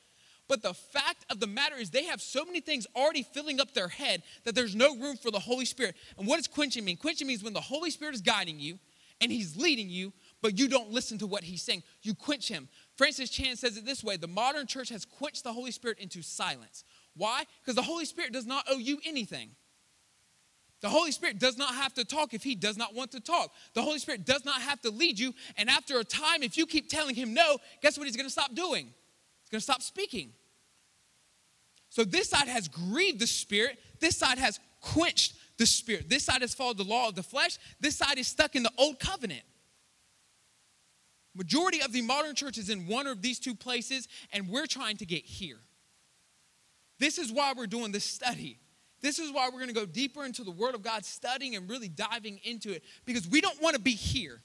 But the fact of the matter is, they have so many things already filling up their head that there's no room for the Holy Spirit. And what does quenching mean? Quenching means when the Holy Spirit is guiding you and He's leading you, but you don't listen to what He's saying. You quench Him. Francis Chan says it this way the modern church has quenched the Holy Spirit into silence. Why? Because the Holy Spirit does not owe you anything. The Holy Spirit does not have to talk if He does not want to talk. The Holy Spirit does not have to lead you. And after a time, if you keep telling Him no, guess what He's going to stop doing? He's going to stop speaking. So this side has grieved the Spirit, this side has quenched the Spirit. This side has followed the law of the flesh, this side is stuck in the old covenant. Majority of the modern church is in one of these two places, and we're trying to get here. This is why we're doing this study. This is why we're going to go deeper into the Word of God, studying and really diving into it, because we don't want to be here.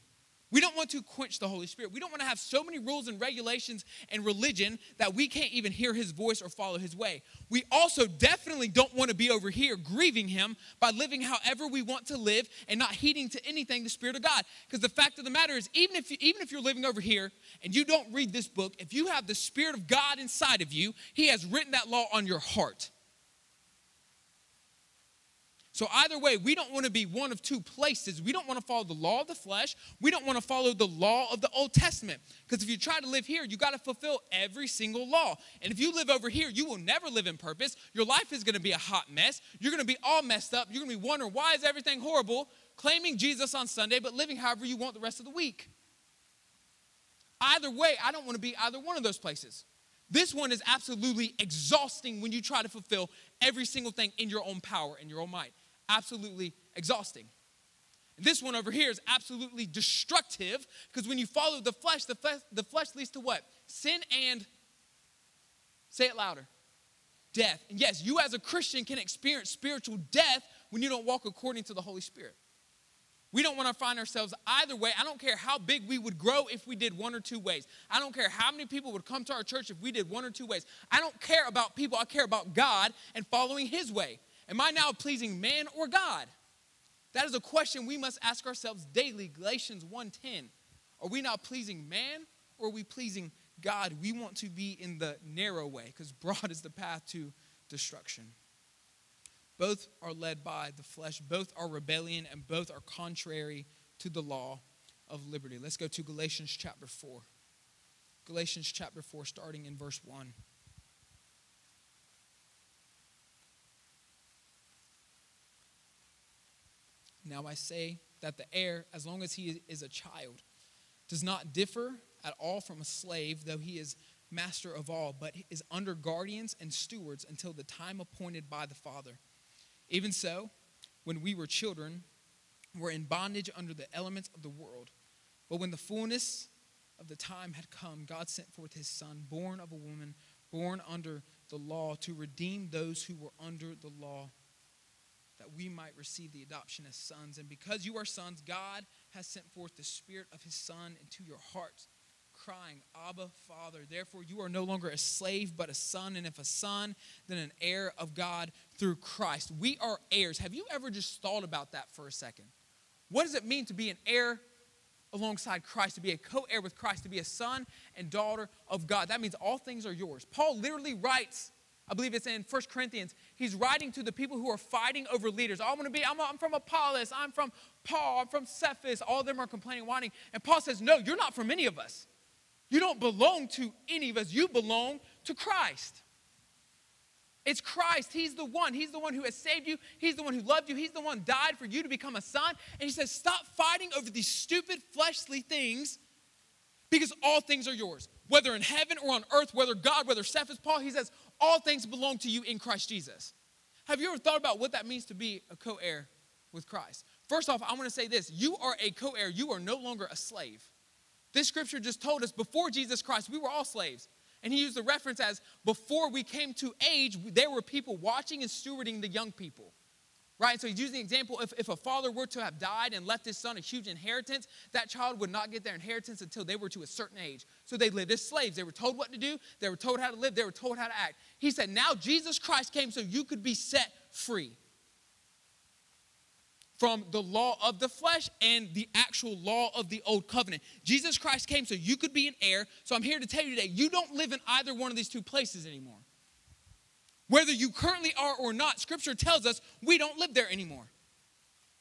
We don't want to quench the Holy Spirit. We don't want to have so many rules and regulations and religion that we can't even hear His voice or follow His way. We also definitely don't want to be over here grieving Him by living however we want to live and not heeding to anything the Spirit of God. Because the fact of the matter is, even if, you, even if you're living over here and you don't read this book, if you have the Spirit of God inside of you, He has written that law on your heart. So, either way, we don't want to be one of two places. We don't want to follow the law of the flesh. We don't want to follow the law of the Old Testament. Because if you try to live here, you got to fulfill every single law. And if you live over here, you will never live in purpose. Your life is going to be a hot mess. You're going to be all messed up. You're going to be wondering, why is everything horrible? Claiming Jesus on Sunday, but living however you want the rest of the week. Either way, I don't want to be either one of those places. This one is absolutely exhausting when you try to fulfill every single thing in your own power and your own might absolutely exhausting. This one over here is absolutely destructive because when you follow the flesh, the flesh, the flesh leads to what? Sin and, say it louder, death. And yes, you as a Christian can experience spiritual death when you don't walk according to the Holy Spirit. We don't want to find ourselves either way. I don't care how big we would grow if we did one or two ways. I don't care how many people would come to our church if we did one or two ways. I don't care about people. I care about God and following His way. Am I now pleasing man or God? That is a question we must ask ourselves daily. Galatians 1:10. Are we now pleasing man or are we pleasing God? We want to be in the narrow way because broad is the path to destruction. Both are led by the flesh, both are rebellion, and both are contrary to the law of liberty. Let's go to Galatians chapter 4. Galatians chapter 4, starting in verse 1. Now I say that the heir, as long as he is a child, does not differ at all from a slave, though he is master of all, but is under guardians and stewards until the time appointed by the Father. Even so, when we were children, were in bondage under the elements of the world. But when the fullness of the time had come, God sent forth his Son, born of a woman, born under the law, to redeem those who were under the law that we might receive the adoption as sons. And because you are sons, God has sent forth the Spirit of His Son into your hearts, crying, Abba, Father. Therefore, you are no longer a slave, but a son. And if a son, then an heir of God through Christ. We are heirs. Have you ever just thought about that for a second? What does it mean to be an heir alongside Christ, to be a co heir with Christ, to be a son and daughter of God? That means all things are yours. Paul literally writes I believe it's in First Corinthians. He's writing to the people who are fighting over leaders. I want to be, I'm, I'm, from Apollos, I'm from Paul, I'm from Cephas. All of them are complaining, whining. And Paul says, No, you're not from any of us. You don't belong to any of us. You belong to Christ. It's Christ. He's the one. He's the one who has saved you. He's the one who loved you. He's the one who died for you to become a son. And he says, Stop fighting over these stupid fleshly things because all things are yours. Whether in heaven or on earth, whether God, whether Cephas, Paul, he says, all things belong to you in Christ Jesus. Have you ever thought about what that means to be a co heir with Christ? First off, I want to say this you are a co heir, you are no longer a slave. This scripture just told us before Jesus Christ, we were all slaves. And he used the reference as before we came to age, there were people watching and stewarding the young people. Right? So he's using the example if, if a father were to have died and left his son a huge inheritance, that child would not get their inheritance until they were to a certain age. So they lived as slaves. They were told what to do, they were told how to live, they were told how to act. He said, Now Jesus Christ came so you could be set free from the law of the flesh and the actual law of the old covenant. Jesus Christ came so you could be an heir. So I'm here to tell you today, you don't live in either one of these two places anymore. Whether you currently are or not, Scripture tells us we don't live there anymore.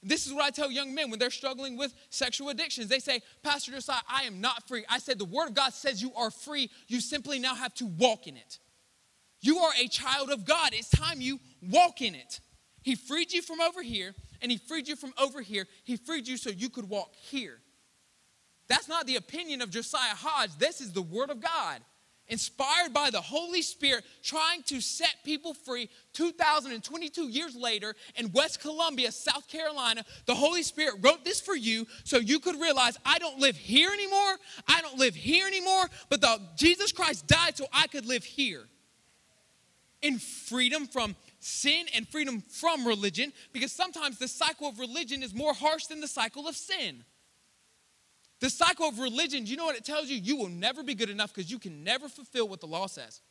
This is what I tell young men when they're struggling with sexual addictions. They say, Pastor Josiah, I am not free. I said, The Word of God says you are free. You simply now have to walk in it. You are a child of God. It's time you walk in it. He freed you from over here, and He freed you from over here. He freed you so you could walk here. That's not the opinion of Josiah Hodge. This is the Word of God inspired by the Holy Spirit, trying to set people free 2022 years later in West Columbia, South Carolina. The Holy Spirit wrote this for you so you could realize I don't live here anymore. I don't live here anymore, but the, Jesus Christ died so I could live here in freedom from sin and freedom from religion because sometimes the cycle of religion is more harsh than the cycle of sin. The cycle of religion, you know what it tells you? You will never be good enough because you can never fulfill what the law says.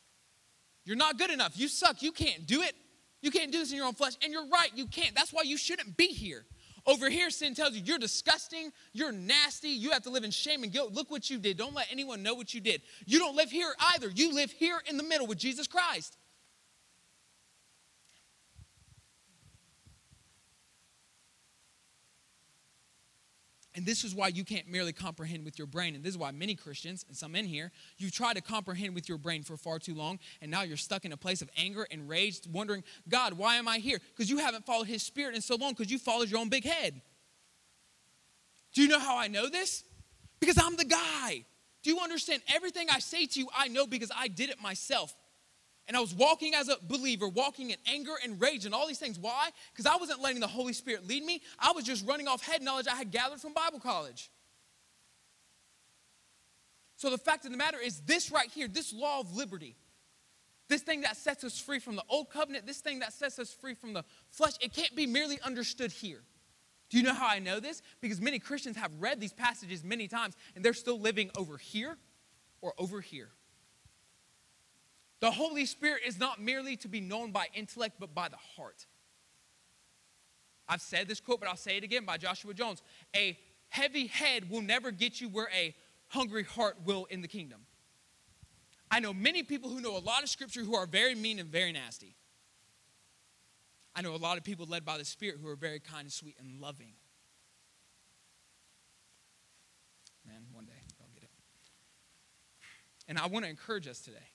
You're not good enough. You suck. You can't do it. You can't do this in your own flesh. And you're right, you can't. That's why you shouldn't be here. Over here, sin tells you you're disgusting, you're nasty, you have to live in shame and guilt. Look what you did. Don't let anyone know what you did. You don't live here either. You live here in the middle with Jesus Christ. And this is why you can't merely comprehend with your brain. And this is why many Christians, and some in here, you've tried to comprehend with your brain for far too long, and now you're stuck in a place of anger and rage, wondering, God, why am I here? Because you haven't followed His Spirit in so long, because you followed your own big head. Do you know how I know this? Because I'm the guy. Do you understand? Everything I say to you, I know because I did it myself. And I was walking as a believer, walking in anger and rage and all these things. Why? Because I wasn't letting the Holy Spirit lead me. I was just running off head knowledge I had gathered from Bible college. So the fact of the matter is, this right here, this law of liberty, this thing that sets us free from the old covenant, this thing that sets us free from the flesh, it can't be merely understood here. Do you know how I know this? Because many Christians have read these passages many times and they're still living over here or over here. The Holy Spirit is not merely to be known by intellect, but by the heart. I've said this quote, but I'll say it again by Joshua Jones. A heavy head will never get you where a hungry heart will in the kingdom. I know many people who know a lot of scripture who are very mean and very nasty. I know a lot of people led by the Spirit who are very kind, and sweet, and loving. Man, one day I'll get it. And I want to encourage us today.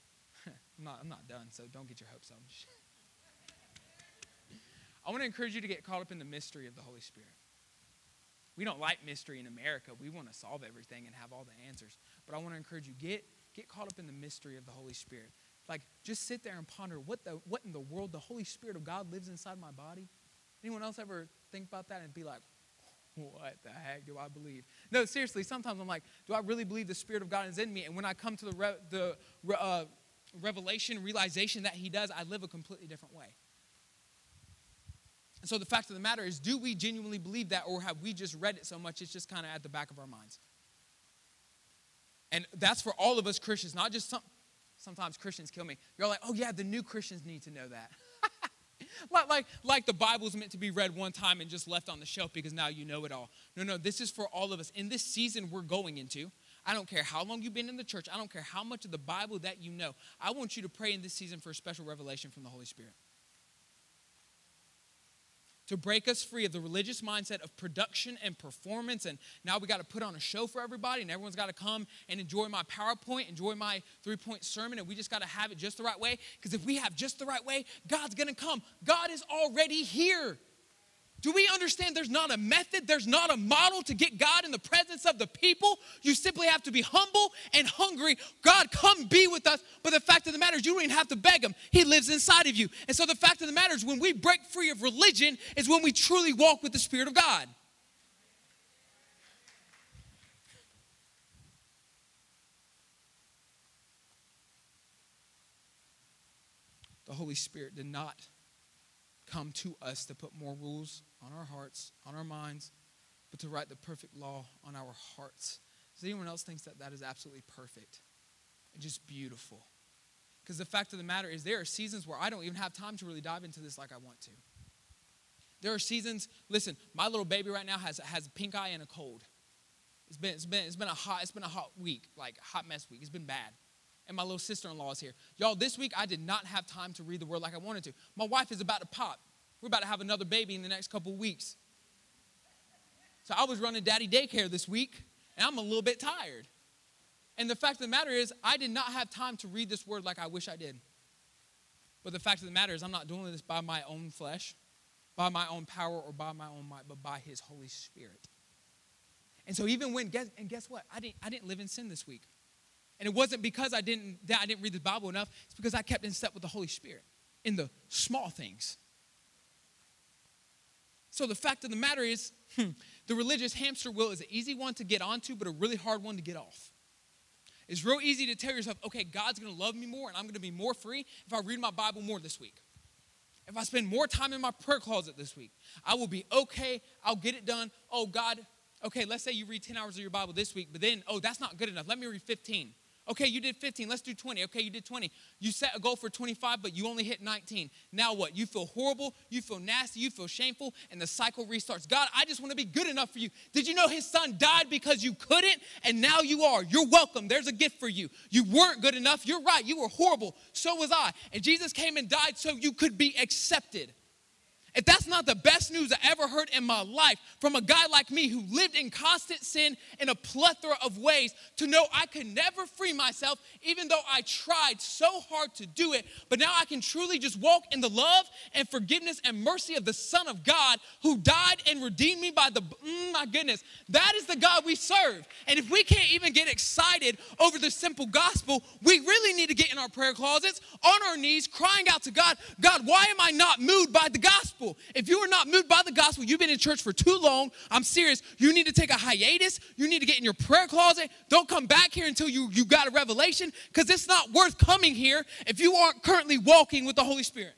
I'm not, I'm not done, so don't get your hopes up. I want to encourage you to get caught up in the mystery of the Holy Spirit. We don't like mystery in America. We want to solve everything and have all the answers. But I want to encourage you get get caught up in the mystery of the Holy Spirit. Like just sit there and ponder what the what in the world the Holy Spirit of God lives inside my body. Anyone else ever think about that and be like, what the heck do I believe? No, seriously. Sometimes I'm like, do I really believe the Spirit of God is in me? And when I come to the re- the uh, revelation, realization that He does, I live a completely different way. And so the fact of the matter is, do we genuinely believe that, or have we just read it so much it's just kind of at the back of our minds? And that's for all of us Christians, not just some. Sometimes Christians kill me. You're like, oh yeah, the new Christians need to know that. like, like, like the Bible's meant to be read one time and just left on the shelf because now you know it all. No, no, this is for all of us. In this season we're going into, I don't care how long you've been in the church. I don't care how much of the Bible that you know. I want you to pray in this season for a special revelation from the Holy Spirit. To break us free of the religious mindset of production and performance, and now we got to put on a show for everybody, and everyone's got to come and enjoy my PowerPoint, enjoy my three point sermon, and we just got to have it just the right way. Because if we have just the right way, God's going to come. God is already here. Do we understand there's not a method, there's not a model to get God in the presence of the people? You simply have to be humble and hungry. God, come be with us. But the fact of the matter is, you don't even have to beg Him, He lives inside of you. And so the fact of the matter is, when we break free of religion, is when we truly walk with the Spirit of God. The Holy Spirit did not come to us to put more rules on our hearts, on our minds, but to write the perfect law on our hearts. Does anyone else think that that is absolutely perfect and just beautiful? Because the fact of the matter is, there are seasons where I don't even have time to really dive into this like I want to. There are seasons, listen, my little baby right now has, has a pink eye and a cold. It's been, it's, been, it's, been a hot, it's been a hot week, like hot mess week. It's been bad. And my little sister in law is here. Y'all, this week I did not have time to read the word like I wanted to. My wife is about to pop. We're about to have another baby in the next couple weeks. So I was running daddy daycare this week, and I'm a little bit tired. And the fact of the matter is, I did not have time to read this word like I wish I did. But the fact of the matter is, I'm not doing this by my own flesh, by my own power, or by my own might, but by His Holy Spirit. And so even when, guess, and guess what? I didn't, I didn't live in sin this week. And it wasn't because I didn't, I didn't read the Bible enough. It's because I kept in step with the Holy Spirit in the small things. So the fact of the matter is, hmm, the religious hamster wheel is an easy one to get onto, but a really hard one to get off. It's real easy to tell yourself, okay, God's gonna love me more and I'm gonna be more free if I read my Bible more this week. If I spend more time in my prayer closet this week, I will be okay. I'll get it done. Oh, God, okay, let's say you read 10 hours of your Bible this week, but then, oh, that's not good enough. Let me read 15. Okay, you did 15. Let's do 20. Okay, you did 20. You set a goal for 25, but you only hit 19. Now what? You feel horrible, you feel nasty, you feel shameful, and the cycle restarts. God, I just want to be good enough for you. Did you know his son died because you couldn't, and now you are? You're welcome. There's a gift for you. You weren't good enough. You're right. You were horrible. So was I. And Jesus came and died so you could be accepted. If that's not the best news I ever heard in my life from a guy like me who lived in constant sin in a plethora of ways, to know I could never free myself, even though I tried so hard to do it, but now I can truly just walk in the love and forgiveness and mercy of the Son of God who died and redeemed me by the, mm, my goodness, that is the God we serve. And if we can't even get excited over the simple gospel, we really need to get in our prayer closets, on our knees, crying out to God, God, why am I not moved by the gospel? Gospel. If you are not moved by the gospel, you've been in church for too long. I'm serious. You need to take a hiatus. You need to get in your prayer closet. Don't come back here until you, you got a revelation because it's not worth coming here if you aren't currently walking with the Holy Spirit.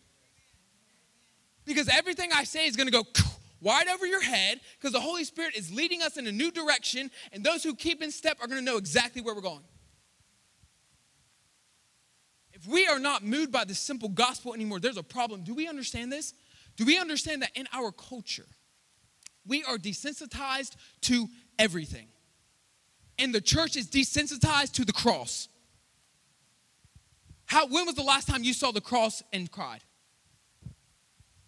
Because everything I say is going to go wide over your head because the Holy Spirit is leading us in a new direction, and those who keep in step are going to know exactly where we're going. If we are not moved by the simple gospel anymore, there's a problem. Do we understand this? Do we understand that in our culture, we are desensitized to everything? And the church is desensitized to the cross. How, when was the last time you saw the cross and cried?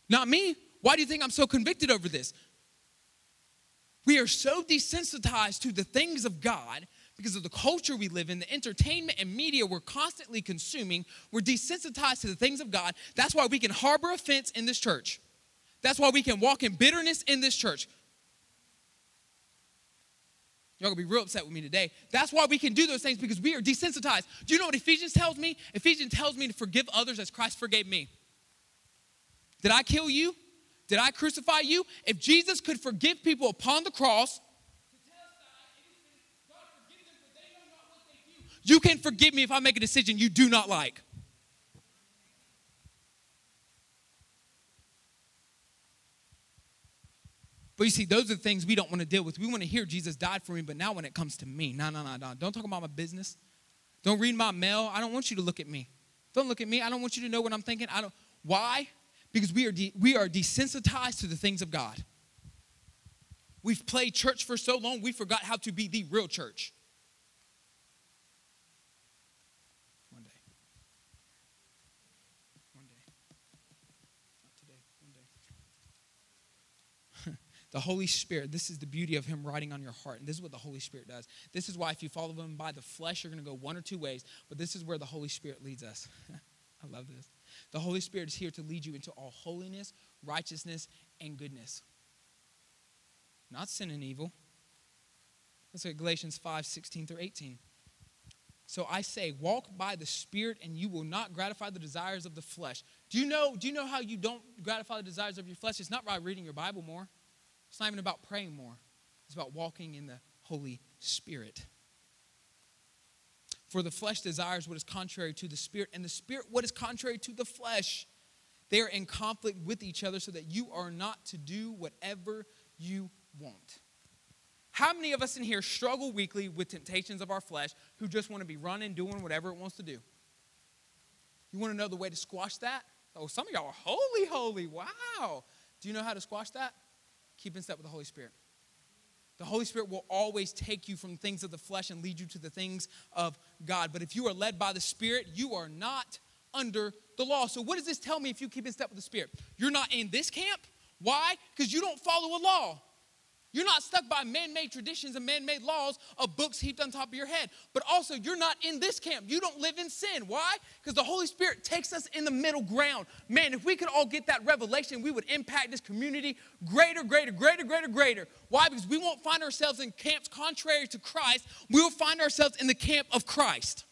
Not me. Why do you think I'm so convicted over this? We are so desensitized to the things of God because of the culture we live in, the entertainment and media we're constantly consuming. We're desensitized to the things of God. That's why we can harbor offense in this church. That's why we can walk in bitterness in this church. Y'all gonna be real upset with me today. That's why we can do those things because we are desensitized. Do you know what Ephesians tells me? Ephesians tells me to forgive others as Christ forgave me. Did I kill you? Did I crucify you? If Jesus could forgive people upon the cross, you can forgive me if I make a decision you do not like. But you see, those are the things we don't want to deal with. We want to hear Jesus died for me, but now when it comes to me, no, no, no, no. Don't talk about my business. Don't read my mail. I don't want you to look at me. Don't look at me. I don't want you to know what I'm thinking. I don't. Why? Because we are de- we are desensitized to the things of God. We've played church for so long, we forgot how to be the real church. The Holy Spirit, this is the beauty of Him writing on your heart. And this is what the Holy Spirit does. This is why if you follow Him by the flesh, you're going to go one or two ways. But this is where the Holy Spirit leads us. I love this. The Holy Spirit is here to lead you into all holiness, righteousness, and goodness. Not sin and evil. Let's look at Galatians 5 16 through 18. So I say, walk by the Spirit, and you will not gratify the desires of the flesh. Do you know, do you know how you don't gratify the desires of your flesh? It's not by reading your Bible more. It's not even about praying more, it's about walking in the Holy Spirit. For the flesh desires what is contrary to the Spirit, and the Spirit what is contrary to the flesh. They are in conflict with each other so that you are not to do whatever you want. How many of us in here struggle weekly with temptations of our flesh who just want to be running, doing whatever it wants to do? You want to know the way to squash that? Oh, some of y'all are holy, holy. Wow. Do you know how to squash that? Keep in step with the Holy Spirit. The Holy Spirit will always take you from things of the flesh and lead you to the things of God. But if you are led by the Spirit, you are not under the law. So, what does this tell me if you keep in step with the Spirit? You're not in this camp. Why? Because you don't follow a law. You're not stuck by man made traditions and man made laws of books heaped on top of your head. But also, you're not in this camp. You don't live in sin. Why? Because the Holy Spirit takes us in the middle ground. Man, if we could all get that revelation, we would impact this community greater, greater, greater, greater, greater. Why? Because we won't find ourselves in camps contrary to Christ. We will find ourselves in the camp of Christ.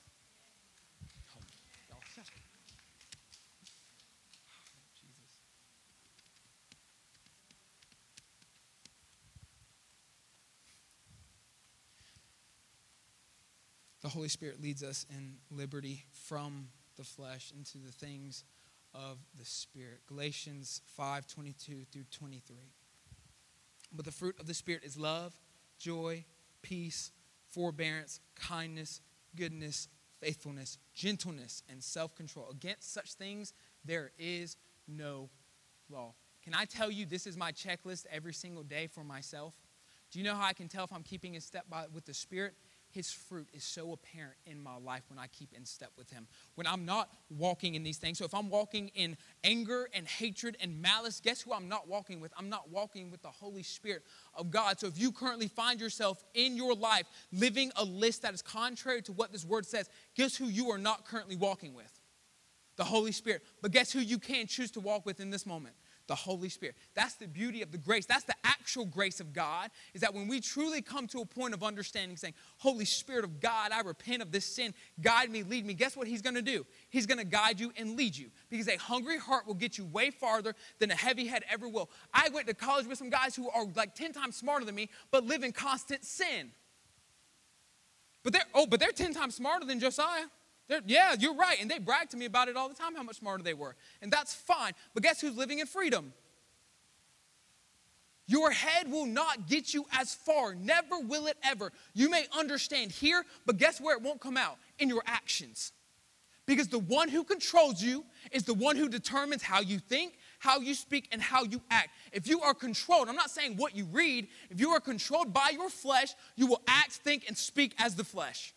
The Holy Spirit leads us in liberty from the flesh into the things of the Spirit. Galatians 5 22 through 23. But the fruit of the Spirit is love, joy, peace, forbearance, kindness, goodness, faithfulness, gentleness, and self control. Against such things, there is no law. Can I tell you this is my checklist every single day for myself? Do you know how I can tell if I'm keeping in step by, with the Spirit? His fruit is so apparent in my life when I keep in step with him. When I'm not walking in these things. So if I'm walking in anger and hatred and malice, guess who I'm not walking with? I'm not walking with the Holy Spirit of God. So if you currently find yourself in your life living a list that is contrary to what this word says, guess who you are not currently walking with? The Holy Spirit. But guess who you can choose to walk with in this moment? The Holy Spirit. That's the beauty of the grace. That's the actual grace of God, is that when we truly come to a point of understanding, saying, Holy Spirit of God, I repent of this sin, guide me, lead me, guess what He's gonna do? He's gonna guide you and lead you. Because a hungry heart will get you way farther than a heavy head ever will. I went to college with some guys who are like 10 times smarter than me, but live in constant sin. But they're, oh, but they're 10 times smarter than Josiah. They're, yeah, you're right. And they brag to me about it all the time, how much smarter they were. And that's fine. But guess who's living in freedom? Your head will not get you as far. Never will it ever. You may understand here, but guess where it won't come out? In your actions. Because the one who controls you is the one who determines how you think, how you speak, and how you act. If you are controlled, I'm not saying what you read, if you are controlled by your flesh, you will act, think, and speak as the flesh.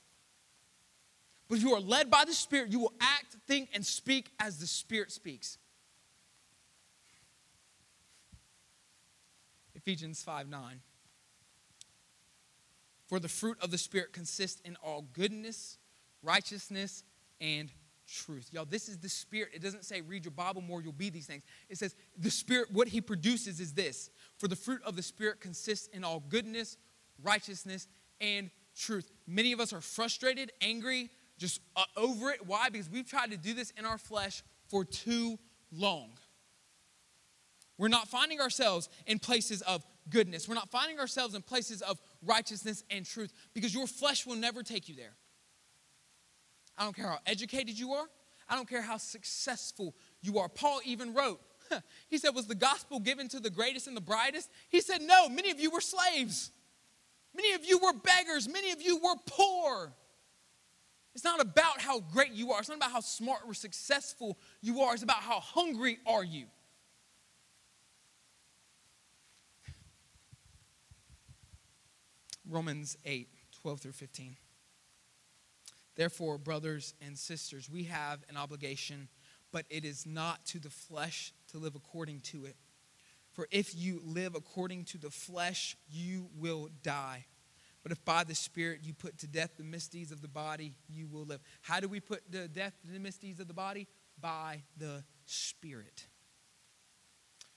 But if you are led by the Spirit, you will act, think, and speak as the Spirit speaks. Ephesians 5 9. For the fruit of the Spirit consists in all goodness, righteousness, and truth. Y'all, this is the Spirit. It doesn't say read your Bible more, you'll be these things. It says the Spirit, what He produces is this. For the fruit of the Spirit consists in all goodness, righteousness, and truth. Many of us are frustrated, angry, just uh, over it. Why? Because we've tried to do this in our flesh for too long. We're not finding ourselves in places of goodness. We're not finding ourselves in places of righteousness and truth because your flesh will never take you there. I don't care how educated you are, I don't care how successful you are. Paul even wrote, he said, Was the gospel given to the greatest and the brightest? He said, No, many of you were slaves. Many of you were beggars. Many of you were poor. It's not about how great you are. It's not about how smart or successful you are. It's about how hungry are you. Romans 8, 12 through 15. Therefore, brothers and sisters, we have an obligation, but it is not to the flesh to live according to it. For if you live according to the flesh, you will die. But if by the Spirit you put to death the misdeeds of the body, you will live. How do we put to death the misdeeds of the body? By the Spirit.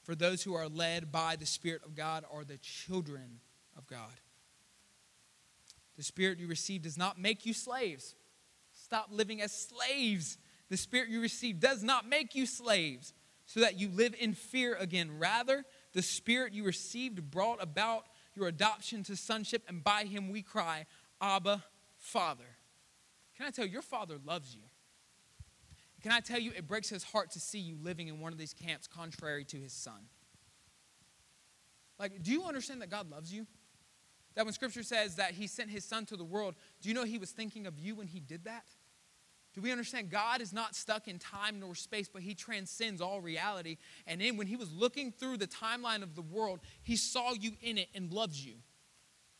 For those who are led by the Spirit of God are the children of God. The Spirit you receive does not make you slaves. Stop living as slaves. The Spirit you receive does not make you slaves so that you live in fear again. Rather, the Spirit you received brought about your adoption to sonship, and by him we cry, Abba, Father. Can I tell you, your Father loves you. can I tell you, it breaks his heart to see you living in one of these camps contrary to his son. Like, do you understand that God loves you? That when scripture says that he sent his son to the world, do you know he was thinking of you when he did that? Do we understand God is not stuck in time nor space, but he transcends all reality? And then when he was looking through the timeline of the world, he saw you in it and loves you.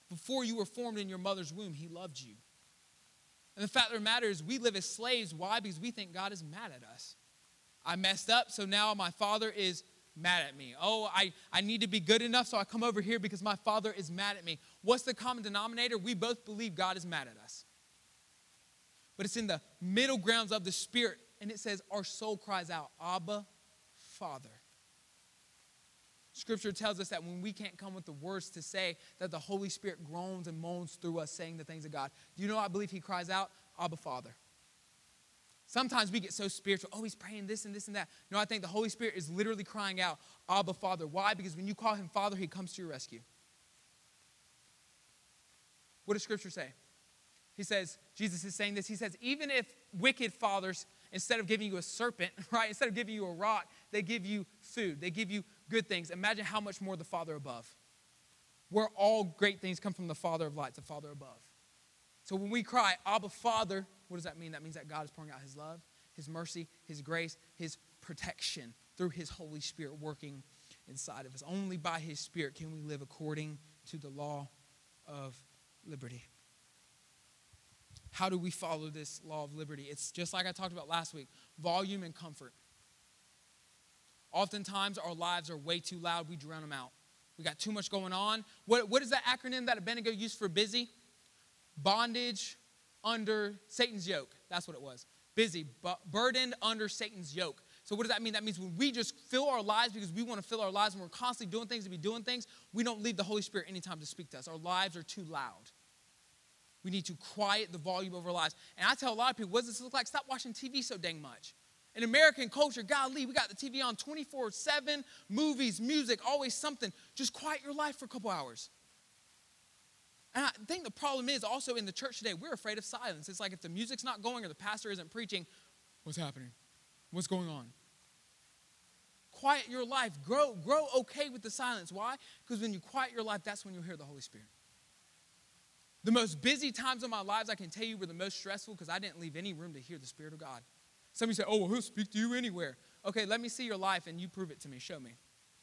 Before you were formed in your mother's womb, he loved you. And the fact of the matter is, we live as slaves. Why? Because we think God is mad at us. I messed up, so now my father is mad at me. Oh, I, I need to be good enough, so I come over here because my father is mad at me. What's the common denominator? We both believe God is mad at us. But it's in the middle grounds of the Spirit, and it says, Our soul cries out, Abba, Father. Scripture tells us that when we can't come with the words to say, that the Holy Spirit groans and moans through us saying the things of God. Do you know I believe He cries out, Abba, Father? Sometimes we get so spiritual. Oh, he's praying this and this and that. No, I think the Holy Spirit is literally crying out, Abba, Father. Why? Because when you call him Father, he comes to your rescue. What does Scripture say? He says, Jesus is saying this. He says, even if wicked fathers, instead of giving you a serpent, right, instead of giving you a rock, they give you food, they give you good things. Imagine how much more the Father above, where all great things come from the Father of lights, the Father above. So when we cry, Abba, Father, what does that mean? That means that God is pouring out His love, His mercy, His grace, His protection through His Holy Spirit working inside of us. Only by His Spirit can we live according to the law of liberty. How do we follow this law of liberty? It's just like I talked about last week volume and comfort. Oftentimes, our lives are way too loud, we drown them out. We got too much going on. What, what is that acronym that Abednego used for busy? Bondage, under Satan's yoke. That's what it was. Busy, but burdened under Satan's yoke. So what does that mean? That means when we just fill our lives because we want to fill our lives and we're constantly doing things to be doing things, we don't leave the Holy Spirit anytime to speak to us. Our lives are too loud. We need to quiet the volume of our lives. And I tell a lot of people, what does this look like? Stop watching TV so dang much. In American culture, golly, we got the TV on 24 7, movies, music, always something. Just quiet your life for a couple hours. And I think the problem is also in the church today, we're afraid of silence. It's like if the music's not going or the pastor isn't preaching, what's happening? What's going on? Quiet your life. Grow, grow okay with the silence. Why? Because when you quiet your life, that's when you'll hear the Holy Spirit. The most busy times of my lives, I can tell you, were the most stressful because I didn't leave any room to hear the Spirit of God. Somebody say, Oh, well, he'll speak to you anywhere. Okay, let me see your life and you prove it to me. Show me.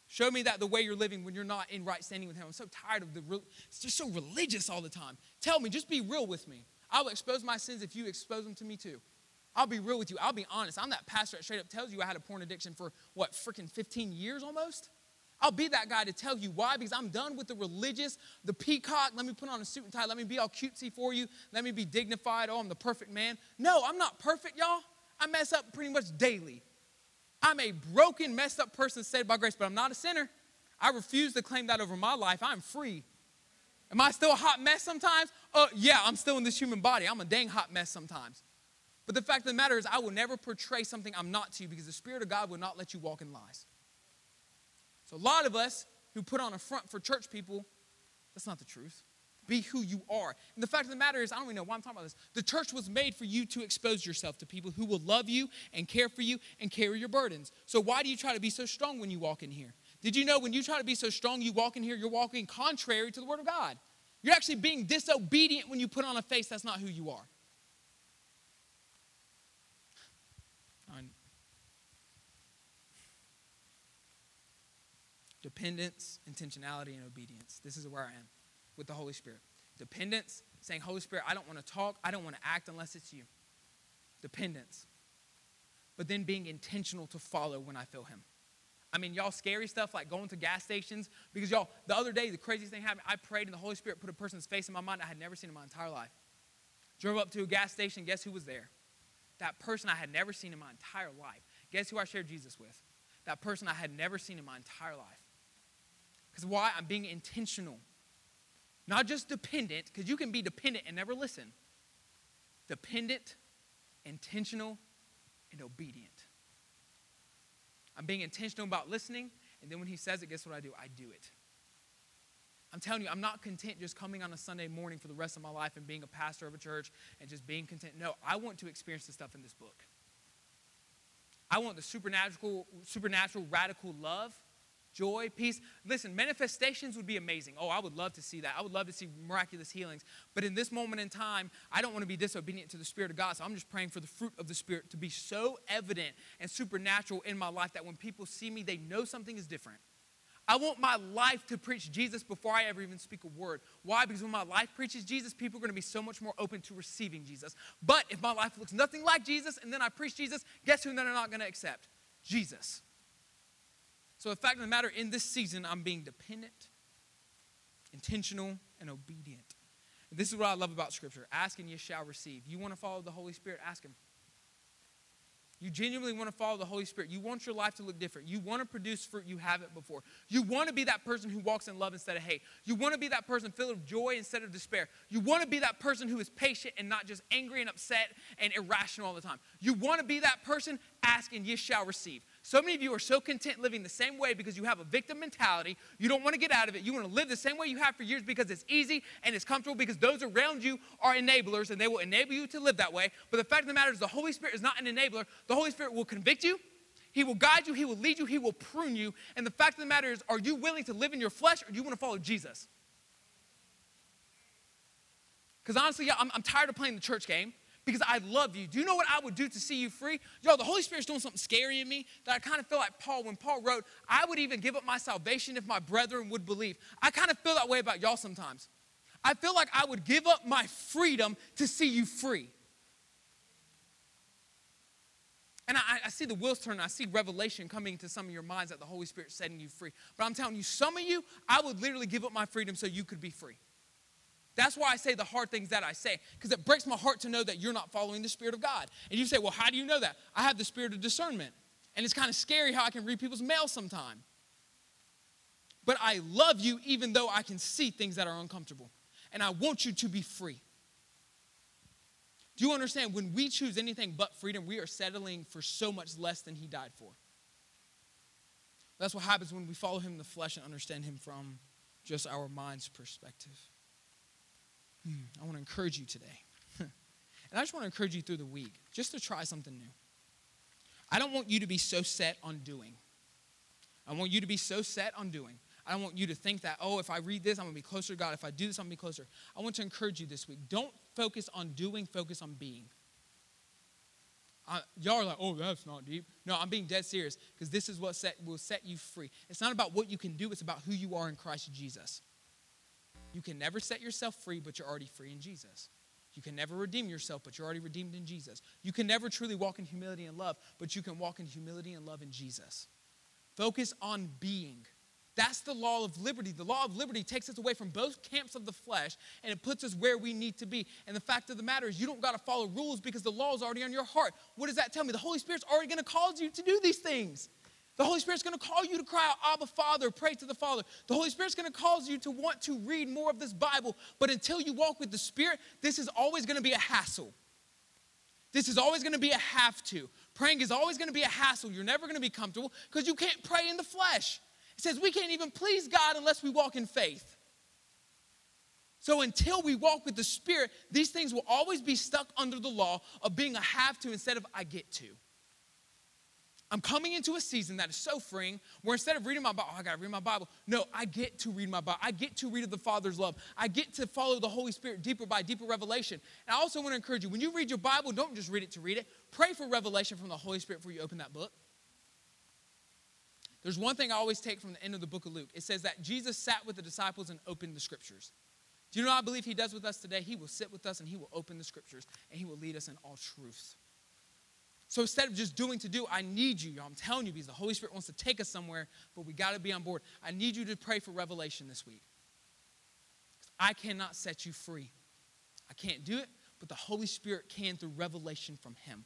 Show me that the way you're living when you're not in right standing with Him. I'm so tired of the, it's just so religious all the time. Tell me, just be real with me. I will expose my sins if you expose them to me too. I'll be real with you. I'll be honest. I'm that pastor that straight up tells you I had a porn addiction for what, freaking 15 years almost? I'll be that guy to tell you why, because I'm done with the religious, the peacock. Let me put on a suit and tie. Let me be all cutesy for you. Let me be dignified. Oh, I'm the perfect man. No, I'm not perfect, y'all. I mess up pretty much daily. I'm a broken, messed up person saved by grace, but I'm not a sinner. I refuse to claim that over my life. I'm free. Am I still a hot mess sometimes? Uh, yeah, I'm still in this human body. I'm a dang hot mess sometimes. But the fact of the matter is, I will never portray something I'm not to you because the Spirit of God will not let you walk in lies. So, a lot of us who put on a front for church people, that's not the truth. Be who you are. And the fact of the matter is, I don't even know why I'm talking about this. The church was made for you to expose yourself to people who will love you and care for you and carry your burdens. So, why do you try to be so strong when you walk in here? Did you know when you try to be so strong, you walk in here, you're walking contrary to the Word of God? You're actually being disobedient when you put on a face that's not who you are. Dependence, intentionality, and obedience. This is where I am with the Holy Spirit. Dependence, saying, Holy Spirit, I don't want to talk, I don't want to act unless it's you. Dependence. But then being intentional to follow when I feel Him. I mean, y'all, scary stuff like going to gas stations, because y'all, the other day, the craziest thing happened. I prayed and the Holy Spirit put a person's face in my mind I had never seen in my entire life. Drove up to a gas station, guess who was there? That person I had never seen in my entire life. Guess who I shared Jesus with? That person I had never seen in my entire life. Because why? I'm being intentional not just dependent, because you can be dependent and never listen. Dependent, intentional, and obedient. I'm being intentional about listening, and then when he says it, guess what I do? I do it. I'm telling you, I'm not content just coming on a Sunday morning for the rest of my life and being a pastor of a church and just being content. No, I want to experience the stuff in this book. I want the supernatural, supernatural, radical love, joy, peace. Listen, manifestations would be amazing. Oh, I would love to see that. I would love to see miraculous healings. But in this moment in time, I don't want to be disobedient to the Spirit of God. So I'm just praying for the fruit of the Spirit to be so evident and supernatural in my life that when people see me, they know something is different. I want my life to preach Jesus before I ever even speak a word. Why? Because when my life preaches Jesus, people are going to be so much more open to receiving Jesus. But if my life looks nothing like Jesus and then I preach Jesus, guess who they're not going to accept? Jesus. So, the fact of the matter, in this season, I'm being dependent, intentional, and obedient. And this is what I love about Scripture ask and you shall receive. You want to follow the Holy Spirit? Ask Him. You genuinely want to follow the Holy Spirit. You want your life to look different. You want to produce fruit you haven't before. You want to be that person who walks in love instead of hate. You want to be that person filled with joy instead of despair. You want to be that person who is patient and not just angry and upset and irrational all the time. You want to be that person, ask and you shall receive. So many of you are so content living the same way because you have a victim mentality. You don't want to get out of it. You want to live the same way you have for years because it's easy and it's comfortable because those around you are enablers and they will enable you to live that way. But the fact of the matter is, the Holy Spirit is not an enabler. The Holy Spirit will convict you. He will guide you, He will lead you, He will prune you. And the fact of the matter is, are you willing to live in your flesh or do you want to follow Jesus? Because honestly, yeah, I'm, I'm tired of playing the church game because I love you. Do you know what I would do to see you free? Yo, the Holy Spirit's doing something scary in me that I kind of feel like Paul, when Paul wrote, I would even give up my salvation if my brethren would believe. I kind of feel that way about y'all sometimes. I feel like I would give up my freedom to see you free. And I, I, see the wheels turning. I see revelation coming to some of your minds that the Holy Spirit's setting you free. But I'm telling you, some of you, I would literally give up my freedom so you could be free. That's why I say the hard things that I say, because it breaks my heart to know that you're not following the Spirit of God. And you say, well, how do you know that? I have the Spirit of discernment. And it's kind of scary how I can read people's mail sometime. But I love you even though I can see things that are uncomfortable. And I want you to be free. Do you understand? When we choose anything but freedom, we are settling for so much less than He died for. That's what happens when we follow Him in the flesh and understand Him from just our mind's perspective. Hmm, I want to encourage you today. and I just want to encourage you through the week just to try something new. I don't want you to be so set on doing. I want you to be so set on doing. I don't want you to think that, oh, if I read this, I'm going to be closer to God. If I do this, I'm going to be closer. I want to encourage you this week. Don't focus on doing, focus on being. Uh, y'all are like, oh, that's not deep. No, I'm being dead serious because this is what set, will set you free. It's not about what you can do, it's about who you are in Christ Jesus. You can never set yourself free, but you're already free in Jesus. You can never redeem yourself, but you're already redeemed in Jesus. You can never truly walk in humility and love, but you can walk in humility and love in Jesus. Focus on being. That's the law of liberty. The law of liberty takes us away from both camps of the flesh and it puts us where we need to be. And the fact of the matter is, you don't got to follow rules because the law is already on your heart. What does that tell me? The Holy Spirit's already going to cause you to do these things. The Holy Spirit's to call you to cry out, Abba, Father, pray to the Father. The Holy Spirit's to cause you to want to read more of this Bible. But until you walk with the Spirit, this is always to be a hassle. This is always to be a have to. Praying is always to be a hassle. You're never to be comfortable because you can't pray in the flesh. It says we can't even please God unless we walk in faith. So until we walk with the Spirit, these things will always be stuck under the law of being a have to instead of I get to. I'm coming into a season that is so freeing where instead of reading my Bible, oh, I got to read my Bible. No, I get to read my Bible. I get to read of the Father's love. I get to follow the Holy Spirit deeper by deeper revelation. And I also want to encourage you when you read your Bible, don't just read it to read it. Pray for revelation from the Holy Spirit before you open that book. There's one thing I always take from the end of the book of Luke. It says that Jesus sat with the disciples and opened the scriptures. Do you know I believe he does with us today? He will sit with us and he will open the scriptures and he will lead us in all truths. So instead of just doing to do, I need you. y'all. I'm telling you because the Holy Spirit wants to take us somewhere, but we got to be on board. I need you to pray for revelation this week. I cannot set you free. I can't do it, but the Holy Spirit can through revelation from Him.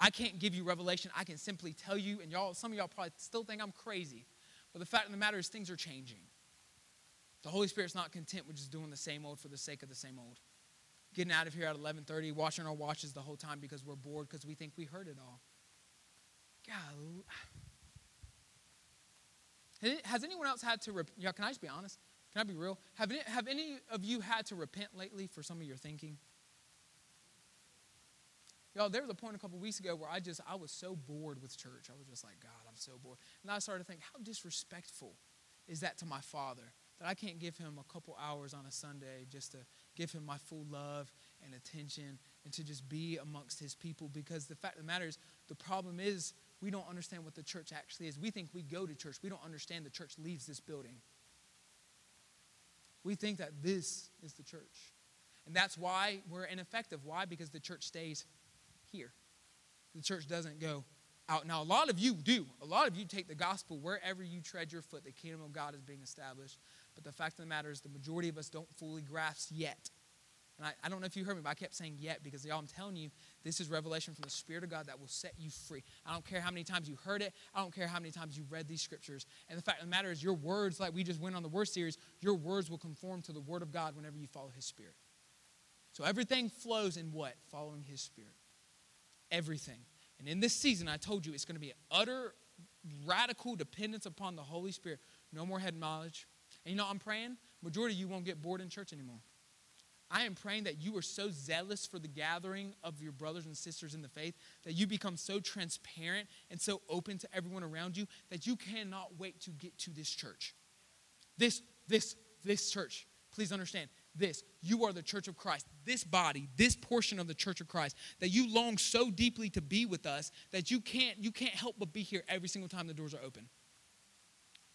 I can't give you revelation. I can simply tell you, and y'all, some of y'all probably still think I'm crazy, but the fact of the matter is things are changing. The Holy Spirit's not content with just doing the same old for the sake of the same old getting out of here at 11:30, watching our watches the whole time because we're bored because we think we heard it all. God. Has anyone else had to repent? Yeah, can I just be honest? Can I be real? Have any, have any of you had to repent lately for some of your thinking? Y'all, there was a point a couple weeks ago where I just, I was so bored with church. I was just like, God, I'm so bored. And I started to think, how disrespectful is that to my father? That I can't give him a couple hours on a Sunday just to give him my full love and attention and to just be amongst his people. Because the fact of the matter is, the problem is we don't understand what the church actually is. We think we go to church, we don't understand the church leaves this building. We think that this is the church. And that's why we're ineffective. Why? Because the church stays here. The church doesn't go out. Now, a lot of you do. A lot of you take the gospel wherever you tread your foot. The kingdom of God is being established. But the fact of the matter is, the majority of us don't fully grasp yet. And I, I don't know if you heard me, but I kept saying yet because, y'all, I'm telling you, this is revelation from the Spirit of God that will set you free. I don't care how many times you heard it. I don't care how many times you read these scriptures. And the fact of the matter is, your words, like we just went on the word series, your words will conform to the word of God whenever you follow His Spirit. So everything flows in what? Following His Spirit. Everything. And in this season, I told you it's going to be an utter radical dependence upon the Holy Spirit. No more head knowledge. And you know, I'm praying, majority of you won't get bored in church anymore. I am praying that you are so zealous for the gathering of your brothers and sisters in the faith that you become so transparent and so open to everyone around you that you cannot wait to get to this church. This, this, this church. Please understand this. You are the church of Christ. This body, this portion of the church of Christ, that you long so deeply to be with us that you can't, you can't help but be here every single time the doors are open.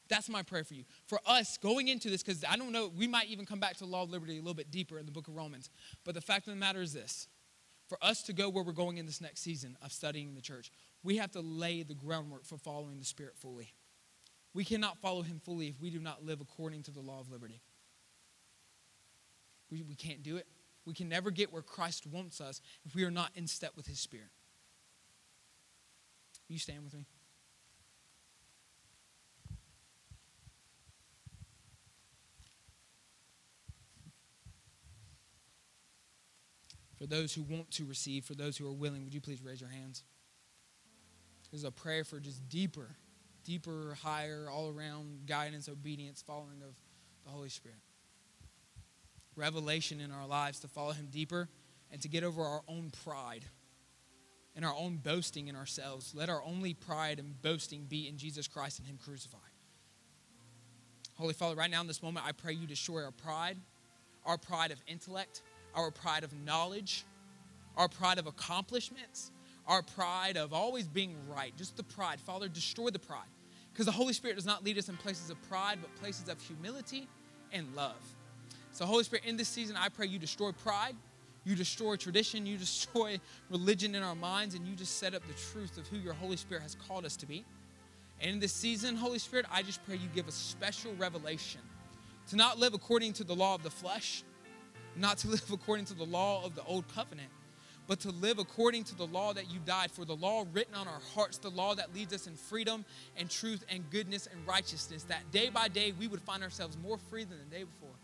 That's my prayer for you. For us going into this, because I don't know, we might even come back to the law of liberty a little bit deeper in the book of Romans. But the fact of the matter is this for us to go where we're going in this next season of studying the church, we have to lay the groundwork for following the Spirit fully. We cannot follow Him fully if we do not live according to the law of liberty. We, we can't do it. We can never get where Christ wants us if we are not in step with His Spirit. Will you stand with me? For those who want to receive, for those who are willing, would you please raise your hands? This is a prayer for just deeper, deeper, higher, all around guidance, obedience, following of the Holy Spirit. Revelation in our lives to follow Him deeper and to get over our own pride and our own boasting in ourselves. Let our only pride and boasting be in Jesus Christ and Him crucified. Holy Father, right now in this moment, I pray you destroy our pride, our pride of intellect, our pride of knowledge, our pride of accomplishments, our pride of always being right. Just the pride. Father, destroy the pride. Because the Holy Spirit does not lead us in places of pride, but places of humility and love. So, Holy Spirit, in this season, I pray you destroy pride, you destroy tradition, you destroy religion in our minds, and you just set up the truth of who your Holy Spirit has called us to be. And in this season, Holy Spirit, I just pray you give a special revelation to not live according to the law of the flesh, not to live according to the law of the old covenant, but to live according to the law that you died for, the law written on our hearts, the law that leads us in freedom and truth and goodness and righteousness, that day by day we would find ourselves more free than the day before.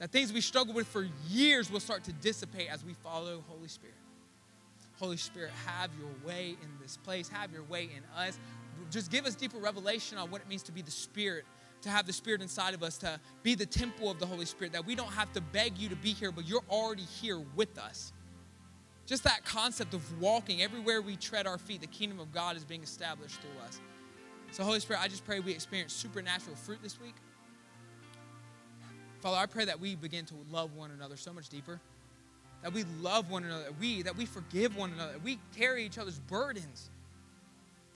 That things we struggled with for years will start to dissipate as we follow Holy Spirit. Holy Spirit, have your way in this place, have your way in us. Just give us deeper revelation on what it means to be the Spirit to have the Spirit inside of us, to be the temple of the Holy Spirit, that we don't have to beg you to be here, but you're already here with us. Just that concept of walking everywhere we tread our feet, the kingdom of God is being established through us. So, Holy Spirit, I just pray we experience supernatural fruit this week. Father, I pray that we begin to love one another so much deeper. That we love one another, that we, that we forgive one another, that we carry each other's burdens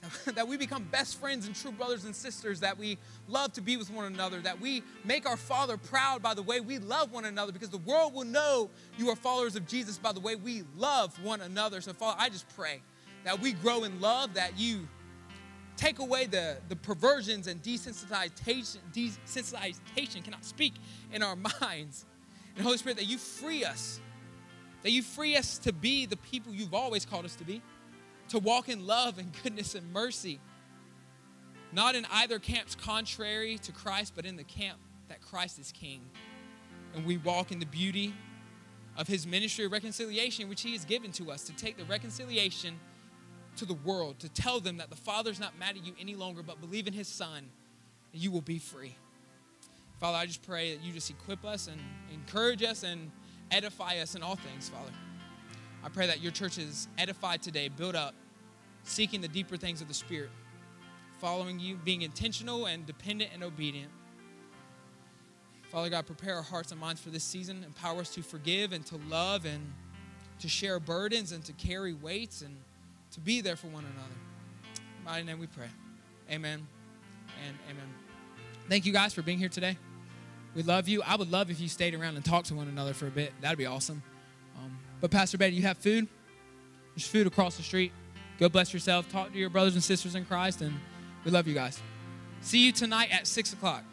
that we become best friends and true brothers and sisters, that we love to be with one another, that we make our Father proud by the way we love one another, because the world will know you are followers of Jesus by the way we love one another. So, Father, I just pray that we grow in love, that you take away the, the perversions and desensitization, desensitization, cannot speak in our minds. And Holy Spirit, that you free us, that you free us to be the people you've always called us to be to walk in love and goodness and mercy. Not in either camp's contrary to Christ, but in the camp that Christ is King. And we walk in the beauty of his ministry of reconciliation, which he has given to us to take the reconciliation to the world, to tell them that the Father's not mad at you any longer, but believe in his Son, and you will be free. Father, I just pray that you just equip us and encourage us and edify us in all things, Father. I pray that your church is edified today, built up, seeking the deeper things of the Spirit, following you, being intentional and dependent and obedient. Father God, prepare our hearts and minds for this season. Empower us to forgive and to love and to share burdens and to carry weights and to be there for one another. In my name we pray. Amen and amen. Thank you guys for being here today. We love you. I would love if you stayed around and talked to one another for a bit. That'd be awesome. Um, but Pastor Betty, you have food. There's food across the street. Go bless yourself. Talk to your brothers and sisters in Christ, and we love you guys. See you tonight at six o'clock.